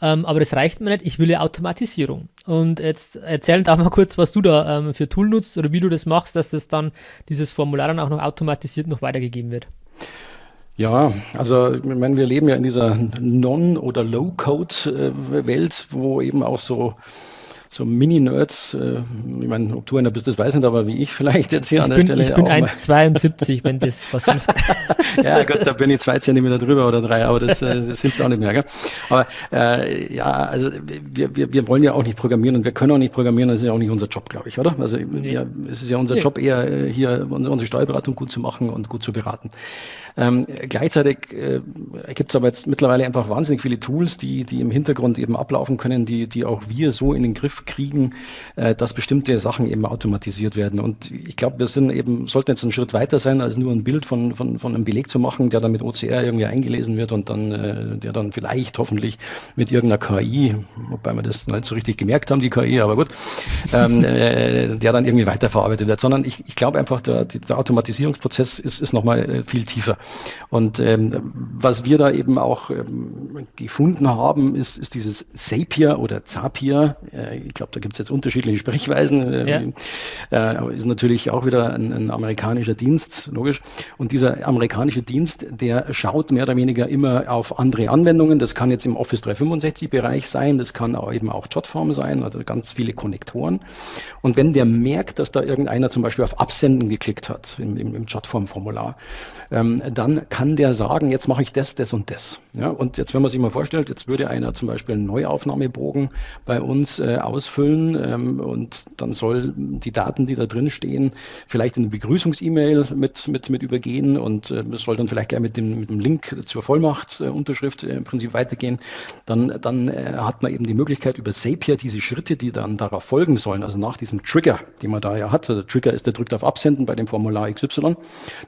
ähm, aber das reicht mir nicht, ich will ja Automatisierung. Und jetzt erzähl da mal kurz, was du da ähm, für Tool nutzt oder wie du das machst, dass das dann, dieses Formular dann auch noch automatisiert noch weitergegeben wird. Ja, also ich meine, wir leben ja in dieser Non- oder Low-Code-Welt, wo eben auch so so Mini-Nerds, äh, ich meine, ob du einer bist, das weiß nicht, aber wie ich vielleicht jetzt hier ich an der bin, Stelle. Ich bin 1,72, wenn das <laughs> was hilft. ja, gut, da bin ich zwei Zentimeter drüber oder drei, aber das, äh, das hilft auch nicht mehr. Gell? Aber äh, ja, also wir, wir, wir wollen ja auch nicht programmieren und wir können auch nicht programmieren, das ist ja auch nicht unser Job, glaube ich, oder? Also nee. ja, es ist ja unser nee. Job eher äh, hier unsere Steuerberatung gut zu machen und gut zu beraten. Ähm, gleichzeitig äh, gibt es aber jetzt mittlerweile einfach wahnsinnig viele Tools, die, die im Hintergrund eben ablaufen können, die, die auch wir so in den Griff kriegen, äh, dass bestimmte Sachen eben automatisiert werden. Und ich glaube, wir sind eben, sollten jetzt einen Schritt weiter sein, als nur ein Bild von, von, von einem Beleg zu machen, der dann mit OCR irgendwie eingelesen wird und dann, äh, der dann vielleicht hoffentlich mit irgendeiner KI, wobei wir das nicht so richtig gemerkt haben, die KI, aber gut, ähm, <laughs> äh, der dann irgendwie weiterverarbeitet wird, sondern ich, ich glaube einfach, der, der Automatisierungsprozess ist, ist nochmal äh, viel tiefer. Und ähm, was wir da eben auch ähm, gefunden haben, ist, ist dieses Zapier oder Zapier. Äh, ich glaube, da gibt es jetzt unterschiedliche Sprechweisen. Äh, ja. äh, ist natürlich auch wieder ein, ein, amerikanischer Dienst, logisch. Und dieser amerikanische Dienst, der schaut mehr oder weniger immer auf andere Anwendungen. Das kann jetzt im Office 365 Bereich sein, das kann auch eben auch Jotform sein, also ganz viele Konnektoren. Und wenn der merkt, dass da irgendeiner zum Beispiel auf Absenden geklickt hat im, im, im Jotform-Formular, ähm, dann kann der sagen, jetzt mache ich das, das und das. Ja, und jetzt, wenn man sich mal vorstellt, jetzt würde einer zum Beispiel einen Neuaufnahmebogen bei uns äh, ausfüllen ähm, und dann soll die Daten, die da drin stehen, vielleicht in eine Begrüßungs-E-Mail mit, mit, mit übergehen und äh, soll dann vielleicht gleich mit dem, mit dem Link zur Vollmachtsunterschrift äh, im Prinzip weitergehen. Dann, dann äh, hat man eben die Möglichkeit über Zapier diese Schritte, die dann darauf folgen sollen, also nach diesem Trigger, den man da ja hat, also der Trigger ist, der drückt auf Absenden bei dem Formular XY,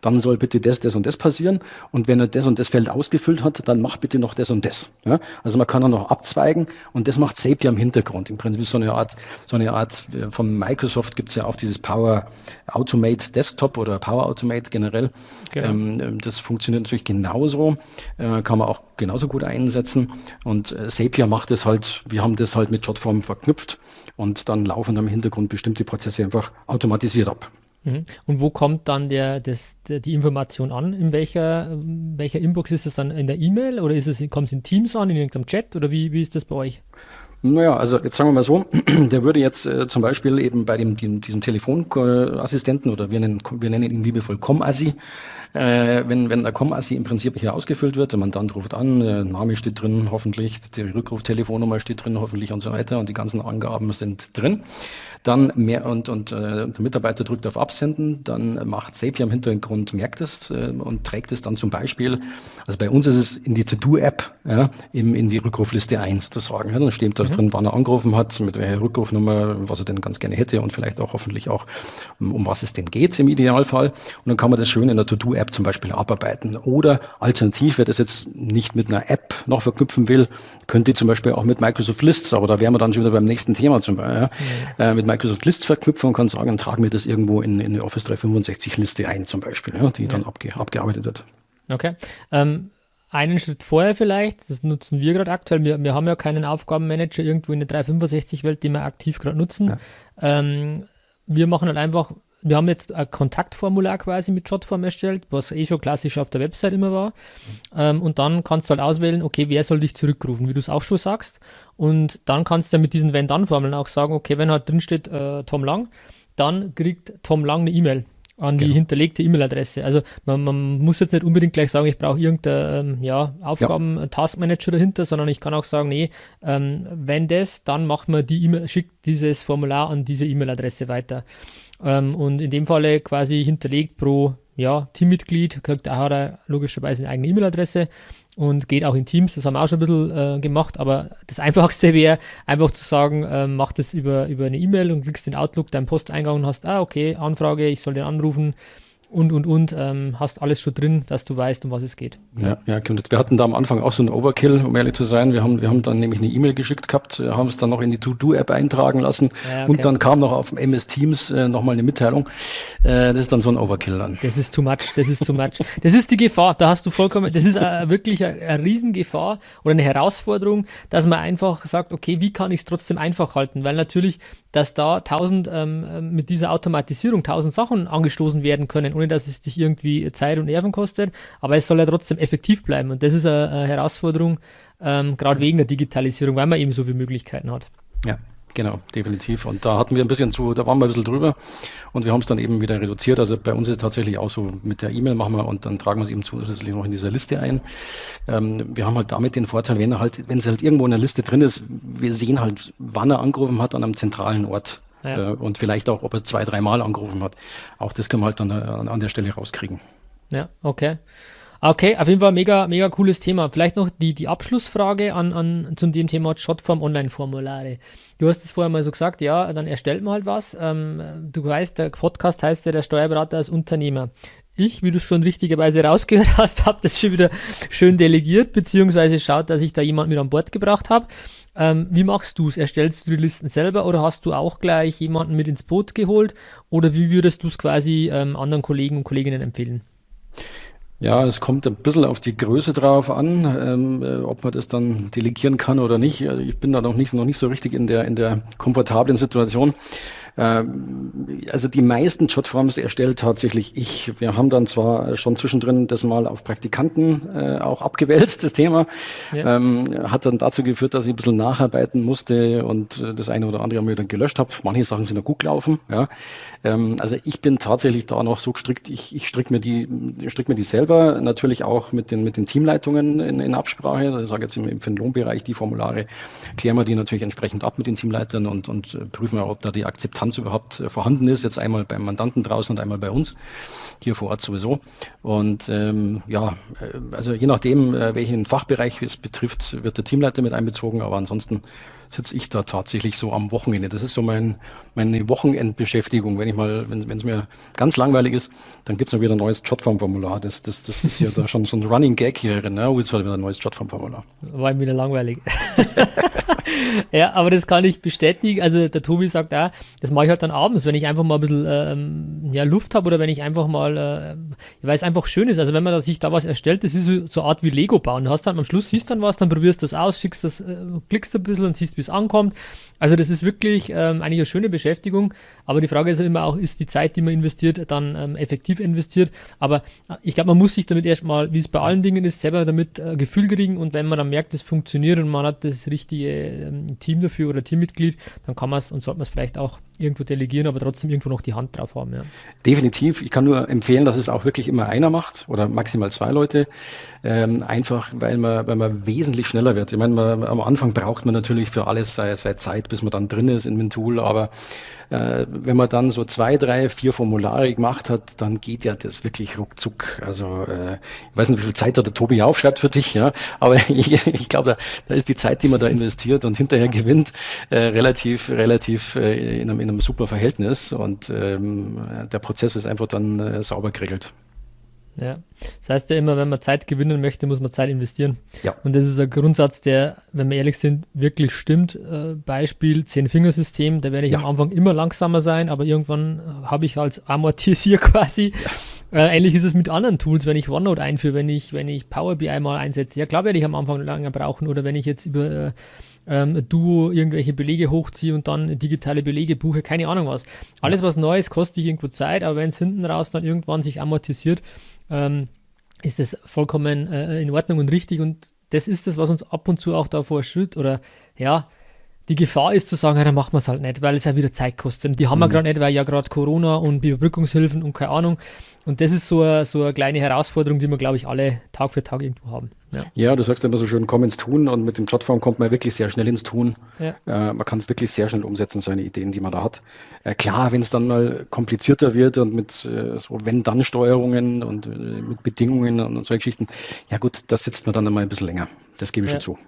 dann soll bitte das, das und das passieren und wenn er das und das Feld ausgefüllt hat, dann mach bitte noch das und das. Ja? Also man kann dann noch abzweigen und das macht Zapier im Hintergrund. Im Prinzip so eine Art, so eine Art, äh, von Microsoft gibt es ja auch dieses Power Automate Desktop oder Power Automate generell. Genau. Ähm, das funktioniert natürlich genauso, äh, kann man auch genauso gut einsetzen und äh, Zapier macht es halt, wir haben das halt mit Jotform verknüpft und dann laufen im Hintergrund bestimmte Prozesse einfach automatisiert ab. Mhm. Und wo kommt dann der, das, der, die Information an? In welcher, welcher Inbox ist es dann in der E-Mail oder ist es, kommt es in Teams an, in irgendeinem Chat oder wie, wie ist das bei euch? Naja, also jetzt sagen wir mal so, <clears throat> der würde jetzt äh, zum Beispiel eben bei dem, dem diesem Telefonassistenten oder wir nennen, wir nennen ihn liebevoll Com-Assi, äh, wenn, wenn der Com-Assi im Prinzip hier ausgefüllt wird, der Mandant ruft an, der Name steht drin, hoffentlich, die Rückruftelefonnummer steht drin, hoffentlich und so weiter und die ganzen Angaben sind drin. Dann mehr und, und äh, der Mitarbeiter drückt auf Absenden, dann macht Zapier im Hintergrund, merkt es äh, und trägt es dann zum Beispiel, also bei uns ist es in die To-Do-App, ja, eben in die Rückrufliste ein sozusagen. Ja, dann steht da mhm. drin, wann er angerufen hat, mit welcher Rückrufnummer, was er denn ganz gerne hätte und vielleicht auch hoffentlich auch, um, um was es denn geht im Idealfall. Und dann kann man das schön in der To-Do-App zum Beispiel abarbeiten. Oder alternativ, wer das jetzt nicht mit einer App noch verknüpfen will, könnte zum Beispiel auch mit Microsoft Lists, aber da wären wir dann schon wieder beim nächsten Thema zum Beispiel, ja, mhm. äh, mit Microsoft Lists verknüpfen und kann sagen, tragen wir das irgendwo in, in eine Office 365 Liste ein zum Beispiel, ja, die ja. dann abge, abgearbeitet wird. Okay. Ähm, einen Schritt vorher vielleicht, das nutzen wir gerade aktuell, wir, wir haben ja keinen Aufgabenmanager irgendwo in der 365-Welt, den wir aktiv gerade nutzen. Ähm, wir machen halt einfach wir haben jetzt ein Kontaktformular quasi mit Jotform erstellt, was eh schon klassisch auf der Website immer war. Ähm, und dann kannst du halt auswählen, okay, wer soll dich zurückrufen, wie du es auch schon sagst. Und dann kannst du mit diesen Wenn-Dann-Formeln auch sagen, okay, wenn halt drin steht äh, Tom Lang, dann kriegt Tom Lang eine E-Mail an die genau. hinterlegte E-Mail-Adresse. Also man, man, muss jetzt nicht unbedingt gleich sagen, ich brauche irgendeinen ähm, ja, Aufgaben-Taskmanager ja. dahinter, sondern ich kann auch sagen, nee, ähm, wenn das, dann macht man die E-Mail, schickt dieses Formular an diese E-Mail-Adresse weiter. Ähm, und in dem Falle quasi hinterlegt pro ja, Teammitglied, kriegt auch er logischerweise eine eigene E-Mail-Adresse und geht auch in Teams. Das haben wir auch schon ein bisschen äh, gemacht, aber das <laughs> Einfachste wäre einfach zu sagen, äh, mach das über, über eine E-Mail und kriegst den Outlook, deinen Posteingang und hast, ah, okay, Anfrage, ich soll den anrufen und, und, und, ähm, hast alles schon drin, dass du weißt, um was es geht. Ja, ja, Wir hatten da am Anfang auch so einen Overkill, um ehrlich zu sein. Wir haben, wir haben dann nämlich eine E-Mail geschickt gehabt, haben es dann noch in die To-Do-App eintragen lassen ja, okay. und dann kam noch auf MS Teams äh, nochmal eine Mitteilung. Äh, das ist dann so ein Overkill dann. Das ist too much, das ist too much. <laughs> das ist die Gefahr, da hast du vollkommen, das ist äh, wirklich eine, eine Riesengefahr oder eine Herausforderung, dass man einfach sagt, okay, wie kann ich es trotzdem einfach halten? Weil natürlich, dass da tausend, ähm, mit dieser Automatisierung tausend Sachen angestoßen werden können, ohne dass es dich irgendwie Zeit und Nerven kostet, aber es soll ja trotzdem effektiv bleiben und das ist eine, eine Herausforderung, ähm, gerade wegen der Digitalisierung, weil man eben so viele Möglichkeiten hat. Ja, Genau, definitiv. Und da hatten wir ein bisschen zu, da waren wir ein bisschen drüber und wir haben es dann eben wieder reduziert. Also bei uns ist es tatsächlich auch so, mit der E-Mail machen wir und dann tragen wir es eben zusätzlich noch in dieser Liste ein. Ähm, wir haben halt damit den Vorteil, wenn er halt, wenn es halt irgendwo in der Liste drin ist, wir sehen halt, wann er angerufen hat an einem zentralen Ort. Ja. Äh, und vielleicht auch, ob er zwei, dreimal angerufen hat. Auch das können wir halt dann an, an der Stelle rauskriegen. Ja, okay. Okay, auf jeden Fall mega, mega cooles Thema. Vielleicht noch die, die Abschlussfrage an, an, zu dem Thema Shotform Online-Formulare. Du hast es vorher mal so gesagt, ja, dann erstellt man halt was. Ähm, du weißt, der Podcast heißt ja der Steuerberater als Unternehmer. Ich, wie du schon richtigerweise <laughs> rausgehört hast, habe das schon wieder schön delegiert, beziehungsweise schaut, dass ich da jemanden mit an Bord gebracht habe. Ähm, wie machst du es? Erstellst du die Listen selber oder hast du auch gleich jemanden mit ins Boot geholt? Oder wie würdest du es quasi ähm, anderen Kollegen und Kolleginnen empfehlen? Ja, es kommt ein bisschen auf die Größe drauf an, ähm, äh, ob man das dann delegieren kann oder nicht. Also ich bin da noch nicht, noch nicht so richtig in der, in der komfortablen Situation. Ähm, also die meisten Jotforms erstellt tatsächlich ich. Wir haben dann zwar schon zwischendrin das mal auf Praktikanten äh, auch abgewälzt, das Thema. Ja. Ähm, hat dann dazu geführt, dass ich ein bisschen nacharbeiten musste und äh, das eine oder andere haben wir dann gelöscht habe. Manche Sachen sind ja gut gelaufen. Ja. Ähm, also ich bin tatsächlich da noch so gestrickt, ich, ich stricke mir die, strick mir die selber, natürlich auch mit den, mit den Teamleitungen in, in Absprache. Also ich sage jetzt im, im Lohnbereich die Formulare, klären wir die natürlich entsprechend ab mit den Teamleitern und, und äh, prüfen, ob da die Akzeptanz Akzeptanz überhaupt äh, vorhanden ist. Jetzt einmal beim Mandanten draußen und einmal bei uns, hier vor Ort sowieso. Und ähm, ja, äh, also je nachdem, äh, welchen Fachbereich es betrifft, wird der Teamleiter mit einbezogen, aber ansonsten sitze ich da tatsächlich so am Wochenende. Das ist so mein, meine Wochenendbeschäftigung. Wenn ich mal, wenn es mir ganz langweilig ist, dann gibt es noch wieder ein neues Jotform-Formular. Das, das, das ist ja da schon so ein Running Gag hier drin. Ne? Oh, jetzt war wieder ein neues Jotform-Formular. War wieder langweilig. <laughs> ja, aber das kann ich bestätigen. Also der Tobi sagt auch, das mache ich halt dann abends, wenn ich einfach mal ein bisschen ähm, ja, Luft habe oder wenn ich einfach mal, äh, weil es einfach schön ist. Also wenn man sich da was erstellt, das ist so, so eine Art wie Lego bauen. Du hast dann am Schluss siehst dann was, dann probierst du das aus, schickst das, äh, klickst ein bisschen und siehst, bis ankommt. Also das ist wirklich ähm, eigentlich eine schöne Beschäftigung, aber die Frage ist immer auch, ist die Zeit, die man investiert, dann ähm, effektiv investiert? Aber äh, ich glaube, man muss sich damit erstmal, wie es bei allen Dingen ist, selber damit äh, Gefühl kriegen und wenn man dann merkt, es funktioniert und man hat das richtige ähm, Team dafür oder Teammitglied, dann kann man es und sollte man es vielleicht auch irgendwo delegieren, aber trotzdem irgendwo noch die Hand drauf haben. Ja. Definitiv. Ich kann nur empfehlen, dass es auch wirklich immer einer macht oder maximal zwei Leute. Ähm, einfach, weil man, weil man wesentlich schneller wird. Ich meine, man, am Anfang braucht man natürlich für alles seine, seine Zeit, bis man dann drin ist in dem Tool, aber äh, wenn man dann so zwei, drei, vier Formulare gemacht hat, dann geht ja das wirklich ruckzuck. Also äh, ich weiß nicht, wie viel Zeit da der Tobi aufschreibt für dich, ja, aber <laughs> ich, ich glaube, da, da ist die Zeit, die man da investiert und hinterher gewinnt, äh, relativ, relativ äh, in, einem, in einem super Verhältnis und ähm, der Prozess ist einfach dann äh, sauber geregelt. Ja, das heißt ja immer, wenn man Zeit gewinnen möchte, muss man Zeit investieren. Ja. Und das ist ein Grundsatz, der, wenn wir ehrlich sind, wirklich stimmt. Äh, Beispiel Zehn-Fingersystem, da werde ich ja. am Anfang immer langsamer sein, aber irgendwann äh, habe ich als Amortisier <laughs> quasi. Äh, ähnlich ist es mit anderen Tools, wenn ich OneNote einführe, wenn ich, wenn ich Power BI mal einsetze. Ja, klar werde ich am Anfang länger brauchen oder wenn ich jetzt über äh, ähm, Duo irgendwelche Belege hochziehe und dann digitale Belege buche, keine Ahnung was. Alles was Neues kostet irgendwo Zeit, aber wenn es hinten raus dann irgendwann sich amortisiert, ähm, ist das vollkommen äh, in Ordnung und richtig und das ist das, was uns ab und zu auch davor schützt oder ja, die Gefahr ist zu sagen, ja, dann machen wir es halt nicht, weil es ja wieder Zeit kostet. Und die haben mhm. wir gerade nicht, weil ja gerade Corona und Überbrückungshilfen und keine Ahnung. Und das ist so eine, so eine kleine Herausforderung, die wir, glaube ich, alle Tag für Tag irgendwo haben. Ja, ja du sagst immer so schön, komm ins Tun und mit dem Plattform kommt man wirklich sehr schnell ins Tun. Ja. Äh, man kann es wirklich sehr schnell umsetzen, seine Ideen, die man da hat. Äh, klar, wenn es dann mal komplizierter wird und mit äh, so Wenn-Dann-Steuerungen und äh, mit Bedingungen und, und solche Geschichten, ja gut, das sitzt man dann einmal ein bisschen länger. Das gebe ich ja. schon zu.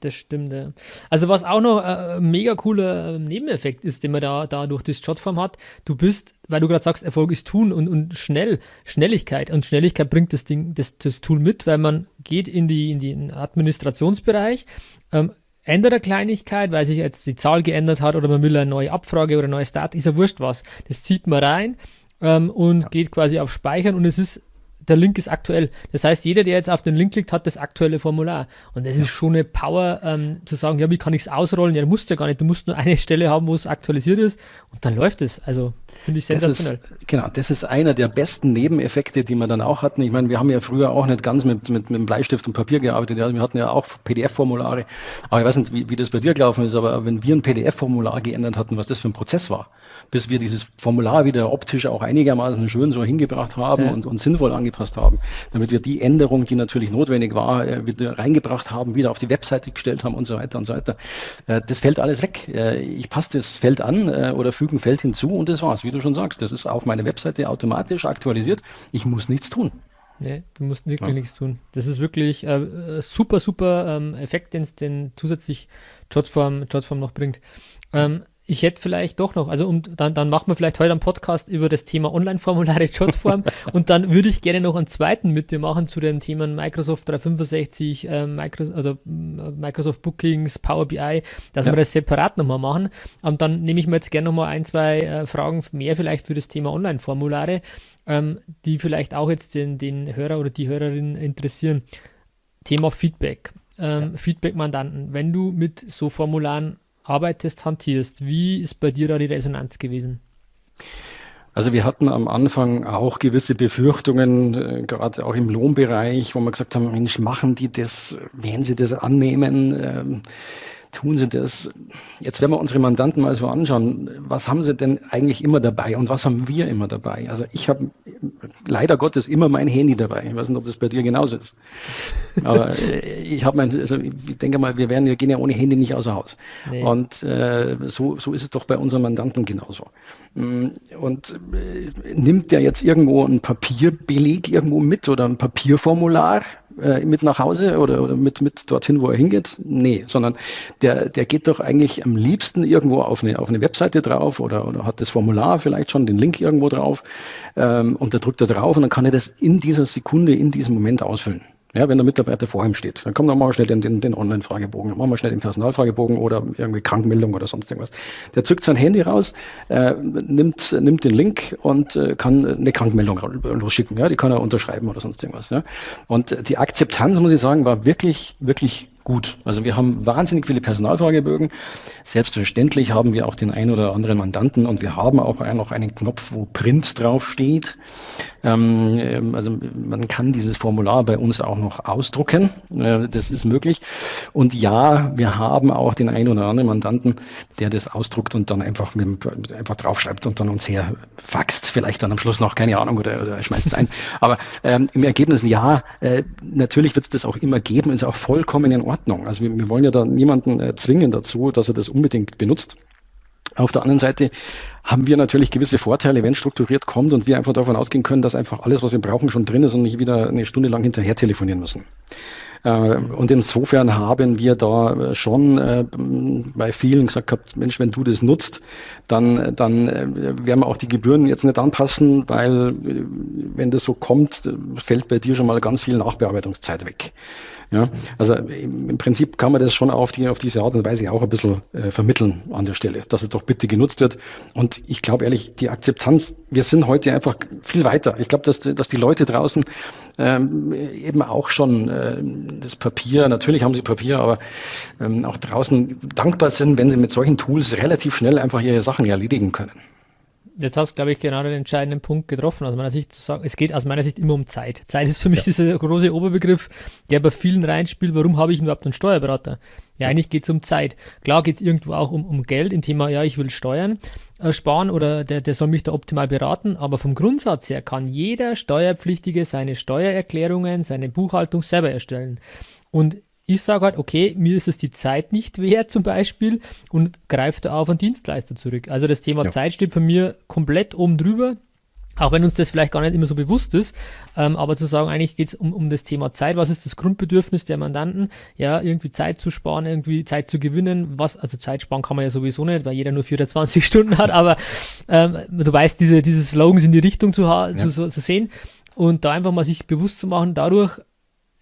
Das stimmt, ja. Also was auch noch äh, ein mega cooler äh, Nebeneffekt ist, den man da, da durch das Jotform hat, du bist, weil du gerade sagst, Erfolg ist tun und, und schnell, Schnelligkeit. Und Schnelligkeit bringt das Ding, das, das Tool mit, weil man geht in die, in den Administrationsbereich, ähm, ändert eine Kleinigkeit, weil sich jetzt die Zahl geändert hat oder man will eine neue Abfrage oder ein neues Datum, ist ja wurscht was. Das zieht man rein ähm, und ja. geht quasi auf Speichern und es ist der Link ist aktuell. Das heißt, jeder, der jetzt auf den Link klickt, hat das aktuelle Formular. Und das ist schon eine Power, ähm, zu sagen, ja, wie kann ich es ausrollen? Ja, du musst ja gar nicht. Du musst nur eine <laughs> Stelle haben, wo es aktualisiert ist und dann läuft es. Also finde ich sensationell. Das ist, genau, das ist einer der besten Nebeneffekte, die wir dann auch hatten. Ich meine, wir haben ja früher auch nicht ganz mit, mit, mit Bleistift und Papier gearbeitet. Wir hatten ja auch PDF-Formulare. Aber ich weiß nicht, wie, wie das bei dir gelaufen ist, aber wenn wir ein PDF-Formular geändert hatten, was das für ein Prozess war, bis wir dieses Formular wieder optisch auch einigermaßen schön so hingebracht haben ja. und, und sinnvoll angepasst haben, damit wir die Änderung, die natürlich notwendig war, äh, wieder reingebracht haben, wieder auf die Webseite gestellt haben und so weiter und so weiter. Äh, das fällt alles weg. Äh, ich passe das Feld an oder füge ein Feld hinzu und das war's, wie du schon sagst. Das ist auf meine Webseite automatisch aktualisiert. Ich muss nichts tun. Nee, du musst wirklich ja. nichts tun. Das ist wirklich äh, super, super ähm, Effekt, den den zusätzlich Jotform, Jotform noch bringt. Ähm, ich hätte vielleicht doch noch, also um, dann, dann machen wir vielleicht heute einen Podcast über das Thema Online-Formulare Jotform <laughs> und dann würde ich gerne noch einen zweiten mit dir machen zu den Themen Microsoft 365, äh, Microsoft, also Microsoft Bookings, Power BI, dass ja. wir das separat nochmal machen. Und dann nehme ich mir jetzt gerne nochmal ein, zwei äh, Fragen mehr vielleicht für das Thema Online-Formulare, ähm, die vielleicht auch jetzt den, den Hörer oder die Hörerin interessieren. Thema Feedback. Ähm, ja. Feedback-Mandanten. Wenn du mit so Formularen arbeitest, hantierst. Wie ist bei dir da die Resonanz gewesen? Also wir hatten am Anfang auch gewisse Befürchtungen, äh, gerade auch im Lohnbereich, wo wir gesagt haben, Mensch, machen die das, werden sie das annehmen? Tun sie das? Jetzt werden wir unsere Mandanten mal so anschauen. Was haben sie denn eigentlich immer dabei und was haben wir immer dabei? Also ich habe leider Gottes immer mein Handy dabei. Ich weiß nicht, ob das bei dir genauso ist. Aber <laughs> äh, ich habe mein, also ich denke mal, wir werden, wir gehen ja ohne Handy nicht außer Haus. Nee. Und äh, so, so ist es doch bei unseren Mandanten genauso. Mm, und äh, nimmt der jetzt irgendwo ein Papierbeleg irgendwo mit oder ein Papierformular? Äh, mit nach Hause oder, oder mit, mit dorthin, wo er hingeht? Nee, sondern der, der geht doch eigentlich am liebsten irgendwo auf eine, auf eine Webseite drauf oder, oder hat das Formular vielleicht schon, den Link irgendwo drauf ähm, und da drückt er drauf und dann kann er das in dieser Sekunde, in diesem Moment ausfüllen. Ja, wenn der Mitarbeiter vor ihm steht, dann kommt dann mal schnell den, den, den Online-Fragebogen, machen wir schnell den Personalfragebogen oder irgendwie Krankmeldung oder sonst irgendwas. Der zückt sein Handy raus, äh, nimmt, nimmt den Link und äh, kann eine Krankmeldung losschicken. Ja, die kann er unterschreiben oder sonst irgendwas. Ja. Und die Akzeptanz, muss ich sagen, war wirklich, wirklich gut. Also wir haben wahnsinnig viele Personalfragebögen. Selbstverständlich haben wir auch den einen oder anderen Mandanten und wir haben auch noch einen Knopf, wo Print draufsteht. Ähm, ähm, also man kann dieses Formular bei uns auch noch ausdrucken. Äh, das ist möglich. Und ja, wir haben auch den einen oder anderen Mandanten, der das ausdruckt und dann einfach, mit, einfach draufschreibt und dann uns her faxt. Vielleicht dann am Schluss noch, keine Ahnung, oder, oder schmeißt es ein. <laughs> Aber ähm, im Ergebnis ja, äh, natürlich wird es das auch immer geben, ist auch vollkommen in Ordnung. Also wir, wir wollen ja da niemanden äh, zwingen dazu, dass er das unbedingt benutzt. Auf der anderen Seite haben wir natürlich gewisse Vorteile, wenn strukturiert kommt und wir einfach davon ausgehen können, dass einfach alles, was wir brauchen, schon drin ist und nicht wieder eine Stunde lang hinterher telefonieren müssen. Äh, und insofern haben wir da schon äh, bei vielen gesagt gehabt, Mensch, wenn du das nutzt, dann, dann äh, werden wir auch die Gebühren jetzt nicht anpassen, weil wenn das so kommt, fällt bei dir schon mal ganz viel Nachbearbeitungszeit weg. Ja, also im Prinzip kann man das schon auf, die, auf diese Art und Weise auch ein bisschen äh, vermitteln an der Stelle, dass es doch bitte genutzt wird. Und ich glaube ehrlich, die Akzeptanz, wir sind heute einfach viel weiter. Ich glaube, dass, dass die Leute draußen ähm, eben auch schon äh, das Papier, natürlich haben sie Papier, aber ähm, auch draußen dankbar sind, wenn sie mit solchen Tools relativ schnell einfach ihre Sachen erledigen können jetzt hast du, glaube ich, genau den entscheidenden Punkt getroffen. Aus meiner Sicht zu sagen, es geht aus meiner Sicht immer um Zeit. Zeit ist für mich ja. dieser große Oberbegriff, der bei vielen reinspielt. Warum habe ich überhaupt einen Steuerberater? Ja, eigentlich geht es um Zeit. Klar geht es irgendwo auch um, um Geld im Thema, ja, ich will Steuern äh, sparen oder der, der soll mich da optimal beraten. Aber vom Grundsatz her kann jeder Steuerpflichtige seine Steuererklärungen, seine Buchhaltung selber erstellen. Und ich sage halt, okay, mir ist es die Zeit nicht wert zum Beispiel und greife da auf einen Dienstleister zurück. Also das Thema ja. Zeit steht für mir komplett oben drüber. Auch wenn uns das vielleicht gar nicht immer so bewusst ist, ähm, aber zu sagen, eigentlich geht es um, um das Thema Zeit. Was ist das Grundbedürfnis der Mandanten? Ja, irgendwie Zeit zu sparen, irgendwie Zeit zu gewinnen. Was, also Zeit sparen kann man ja sowieso nicht, weil jeder nur 24 <laughs> Stunden hat, aber ähm, du weißt, diese, diese Slogans in die Richtung zu, ja. zu, zu, zu sehen und da einfach mal sich bewusst zu machen, dadurch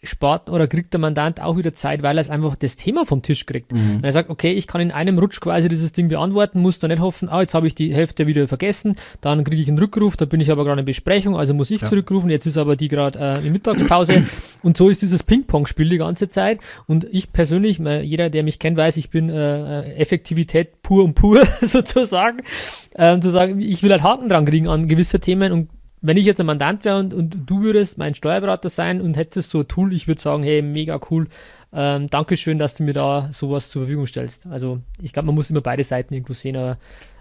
spart oder kriegt der Mandant auch wieder Zeit, weil er es einfach das Thema vom Tisch kriegt. Mhm. Wenn er sagt, okay, ich kann in einem Rutsch quasi dieses Ding beantworten, muss da nicht hoffen, ah, jetzt habe ich die Hälfte wieder vergessen, dann kriege ich einen Rückruf, da bin ich aber gerade in Besprechung, also muss ich ja. zurückrufen, jetzt ist aber die gerade äh, in Mittagspause <clears throat> und so ist dieses Ping-Pong-Spiel die ganze Zeit und ich persönlich, jeder, der mich kennt, weiß, ich bin äh, äh, Effektivität pur und pur <laughs> sozusagen, ähm, zu sagen, ich will halt Haken dran kriegen an gewisse Themen und wenn ich jetzt ein Mandant wäre und, und du würdest mein Steuerberater sein und hättest so ein Tool, ich würde sagen, hey, mega cool, ähm, Dankeschön, dass du mir da sowas zur Verfügung stellst. Also ich glaube, man muss immer beide Seiten irgendwo sehen, aber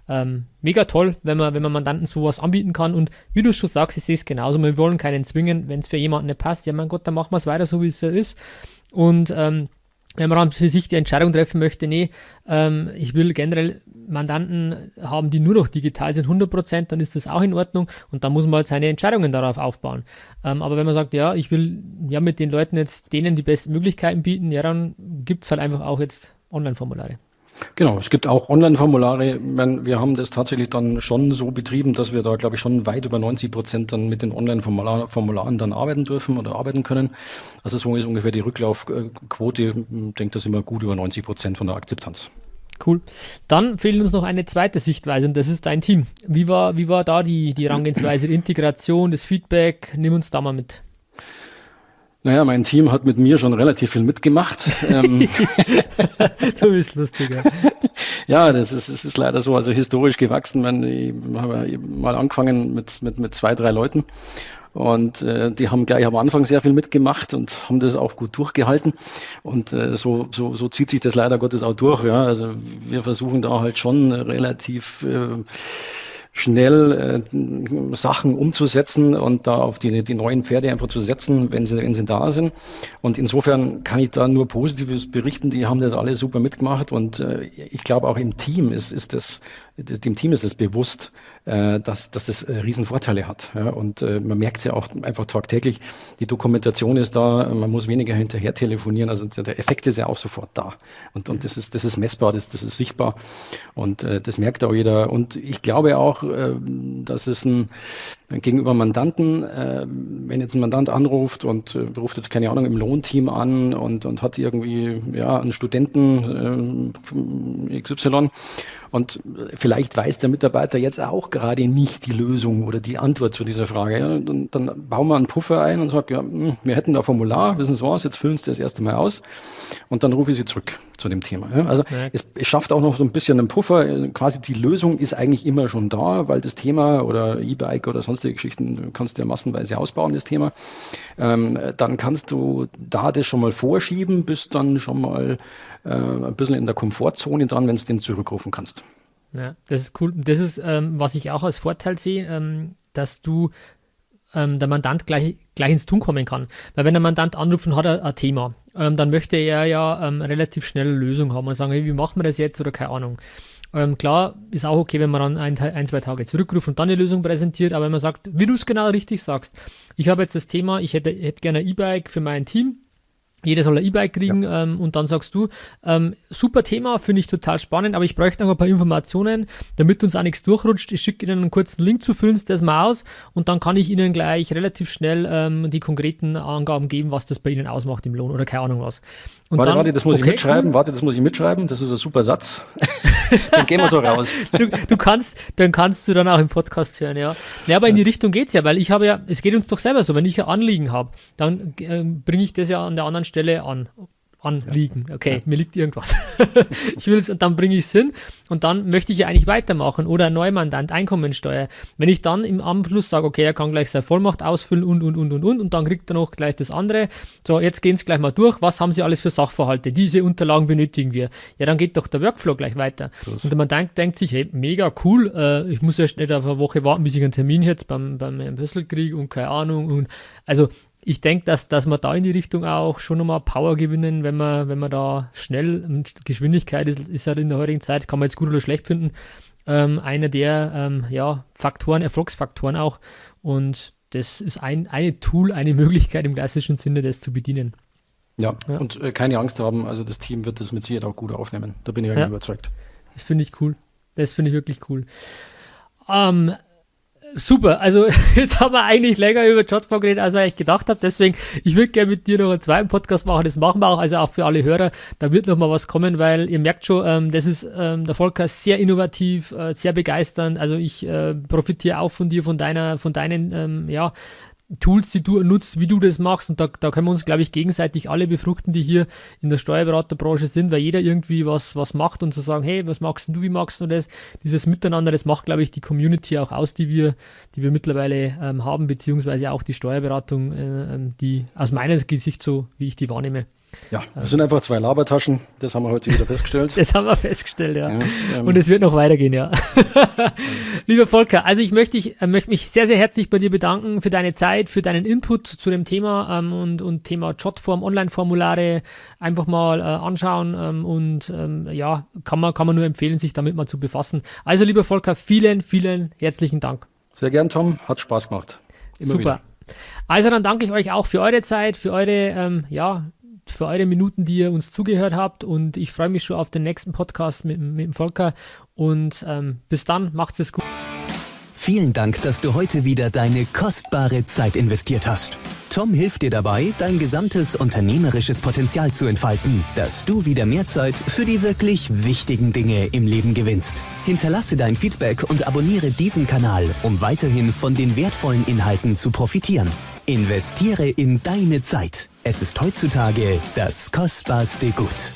ähm, mega toll, wenn man, wenn man Mandanten sowas anbieten kann. Und wie du schon sagst, ich sehe es genauso. Wir wollen keinen zwingen, wenn es für jemanden nicht passt. Ja, mein Gott, dann machen wir es weiter so, wie es ist. Und ähm, wenn man für sich die Entscheidung treffen möchte, nee, ähm, ich will generell Mandanten haben, die nur noch digital sind, 100%, dann ist das auch in Ordnung und dann muss man halt seine Entscheidungen darauf aufbauen. Ähm, aber wenn man sagt, ja, ich will ja mit den Leuten jetzt denen die besten Möglichkeiten bieten, ja, dann gibt's halt einfach auch jetzt Online-Formulare. Genau, es gibt auch Online-Formulare. Wir haben das tatsächlich dann schon so betrieben, dass wir da, glaube ich, schon weit über 90 Prozent dann mit den Online-Formularen dann arbeiten dürfen oder arbeiten können. Also so ist ungefähr die Rücklaufquote. Ich denke, da sind wir gut über 90 Prozent von der Akzeptanz. Cool. Dann fehlt uns noch eine zweite Sichtweise und das ist dein Team. Wie war, wie war da die, die Herangehensweise, die <clears throat> Integration, das Feedback? Nimm uns da mal mit. Naja, mein Team hat mit mir schon relativ viel mitgemacht. Ähm, <laughs> du bist lustiger. <laughs> ja, das ist, das ist leider so, also historisch gewachsen. Ich habe mal angefangen mit, mit, mit zwei, drei Leuten und äh, die haben gleich am Anfang sehr viel mitgemacht und haben das auch gut durchgehalten. Und äh, so, so, so zieht sich das leider Gottes auch durch. Ja. Also wir versuchen da halt schon relativ äh, schnell äh, Sachen umzusetzen und da auf die, die neuen Pferde einfach zu setzen, wenn sie, wenn sie da sind. Und insofern kann ich da nur Positives berichten. Die haben das alle super mitgemacht und äh, ich glaube auch im Team ist, ist das, dem Team ist es bewusst, äh, dass, dass das äh, Riesenvorteile hat. Ja? Und äh, man merkt es ja auch einfach tagtäglich, die Dokumentation ist da, man muss weniger hinterher telefonieren, also der Effekt ist ja auch sofort da. Und, und das, ist, das ist messbar, das, das ist sichtbar und äh, das merkt auch jeder. Und ich glaube auch, dass es ein gegenüber Mandanten, äh, wenn jetzt ein Mandant anruft und äh, ruft jetzt keine Ahnung im Lohnteam an und, und hat irgendwie ja einen Studenten äh, XY und vielleicht weiß der Mitarbeiter jetzt auch gerade nicht die Lösung oder die Antwort zu dieser Frage. Ja, dann, dann bauen wir einen Puffer ein und sagen, ja, hm, wir hätten da Formular, wissen Sie was, jetzt füllen Sie das erste Mal aus und dann rufe ich Sie zurück zu dem Thema. Ja, also ja. Es, es, schafft auch noch so ein bisschen einen Puffer. Quasi die Lösung ist eigentlich immer schon da, weil das Thema oder E-Bike oder sonstige Geschichten kannst du ja massenweise ausbauen, das Thema. Ähm, dann kannst du da das schon mal vorschieben, bis dann schon mal äh, ein bisschen in der Komfortzone dran, wenn du den zurückrufen kannst. Ja, das ist cool. Das ist, ähm, was ich auch als Vorteil sehe, ähm, dass du ähm, der Mandant gleich, gleich ins Tun kommen kann. Weil wenn der Mandant anruft und hat ein, ein Thema, ähm, dann möchte er ja ähm, relativ schnell eine Lösung haben und sagen, hey, wie machen wir das jetzt oder keine Ahnung. Ähm, klar, ist auch okay, wenn man dann ein, ein, zwei Tage zurückruft und dann eine Lösung präsentiert, aber wenn man sagt, wie du es genau richtig sagst, ich habe jetzt das Thema, ich hätte, hätte gerne ein E-Bike für mein Team, jeder soll ein E-Bike kriegen ja. ähm, und dann sagst du, ähm, super Thema, finde ich total spannend, aber ich bräuchte noch ein paar Informationen, damit uns auch nichts durchrutscht. Ich schicke Ihnen einen kurzen Link zu, füllen Sie das mal aus und dann kann ich Ihnen gleich relativ schnell ähm, die konkreten Angaben geben, was das bei Ihnen ausmacht im Lohn oder keine Ahnung was. Und warte, dann, warte, das muss okay, ich mitschreiben, warte, das muss ich mitschreiben, das ist ein super Satz. <laughs> dann gehen wir so raus. <laughs> du, du kannst, dann kannst du dann auch im Podcast hören, ja. Ja, aber in die Richtung geht's ja, weil ich habe ja, es geht uns doch selber so, wenn ich ein Anliegen habe, dann äh, bringe ich das ja an der anderen Stelle an anliegen. Okay, ja. mir liegt irgendwas. <laughs> ich will es und dann bringe ich es hin und dann möchte ich ja eigentlich weitermachen oder Neumandant, Einkommensteuer. Wenn ich dann im Anschluss sage, okay, er kann gleich seine Vollmacht ausfüllen und und und und und und dann kriegt er noch gleich das andere. So, jetzt gehen Sie gleich mal durch. Was haben Sie alles für Sachverhalte? Diese Unterlagen benötigen wir. Ja, dann geht doch der Workflow gleich weiter. Los. Und man denkt, denkt sich, hey, mega cool. Äh, ich muss erst nicht auf eine Woche warten, bis ich einen Termin jetzt beim beim Pössl kriege und keine Ahnung und also ich denke, dass, dass wir da in die Richtung auch schon nochmal Power gewinnen, wenn man, wenn man da schnell und Geschwindigkeit ist, ist halt in der heutigen Zeit, kann man jetzt gut oder schlecht finden, ähm, einer der ähm, ja, Faktoren, Erfolgsfaktoren auch. Und das ist ein eine Tool, eine Möglichkeit im klassischen Sinne, das zu bedienen. Ja, ja. und äh, keine Angst haben, also das Team wird das mit Sicherheit auch gut aufnehmen. Da bin ich ja. überzeugt. Das finde ich cool. Das finde ich wirklich cool. Ähm, super. Also <laughs> jetzt haben wir eigentlich länger über JotFog geredet, als ich gedacht habe. Deswegen, ich würde gerne mit dir noch einen zweiten Podcast machen. Das machen wir auch, also auch für alle Hörer. Da wird noch mal was kommen, weil ihr merkt schon, ähm, das ist ähm, der Volker sehr innovativ, äh, sehr begeisternd. Also ich äh, profitiere auch von dir, von deiner, von deinen, ähm, ja, Tools, die du nutzt, wie du das machst. Und da, da können wir uns, glaube ich, gegenseitig alle befruchten, die hier in der Steuerberaterbranche sind, weil jeder irgendwie was, was macht und zu so sagen, hey, was magst du, wie magst du das? Dieses Miteinander, das macht, glaube ich, die Community auch aus, die wir, die wir mittlerweile ähm, haben, beziehungsweise auch die Steuerberatung, äh, ähm, die aus meiner Sicht so, wie ich die wahrnehme. Ja, das sind einfach zwei Labertaschen, das haben wir heute wieder festgestellt. <laughs> das haben wir festgestellt, ja. ja ähm, und es wird noch weitergehen, ja. <laughs> Lieber Volker, also ich möchte, ich äh, möchte mich sehr, sehr herzlich bei dir bedanken für deine Zeit, für deinen Input zu dem Thema ähm, und, und Thema Jotform, Online-Formulare einfach mal äh, anschauen ähm, und ähm, ja, kann man, kann man nur empfehlen, sich damit mal zu befassen. Also lieber Volker, vielen, vielen herzlichen Dank. Sehr gern, Tom, hat Spaß gemacht. Immer Super. Wieder. Also dann danke ich euch auch für eure Zeit, für eure ähm, ja, für eure Minuten, die ihr uns zugehört habt. Und ich freue mich schon auf den nächsten Podcast mit, mit dem Volker. Und ähm, bis dann, macht's es gut. Vielen Dank, dass du heute wieder deine kostbare Zeit investiert hast. Tom hilft dir dabei, dein gesamtes unternehmerisches Potenzial zu entfalten, dass du wieder mehr Zeit für die wirklich wichtigen Dinge im Leben gewinnst. Hinterlasse dein Feedback und abonniere diesen Kanal, um weiterhin von den wertvollen Inhalten zu profitieren. Investiere in deine Zeit. Es ist heutzutage das kostbarste Gut.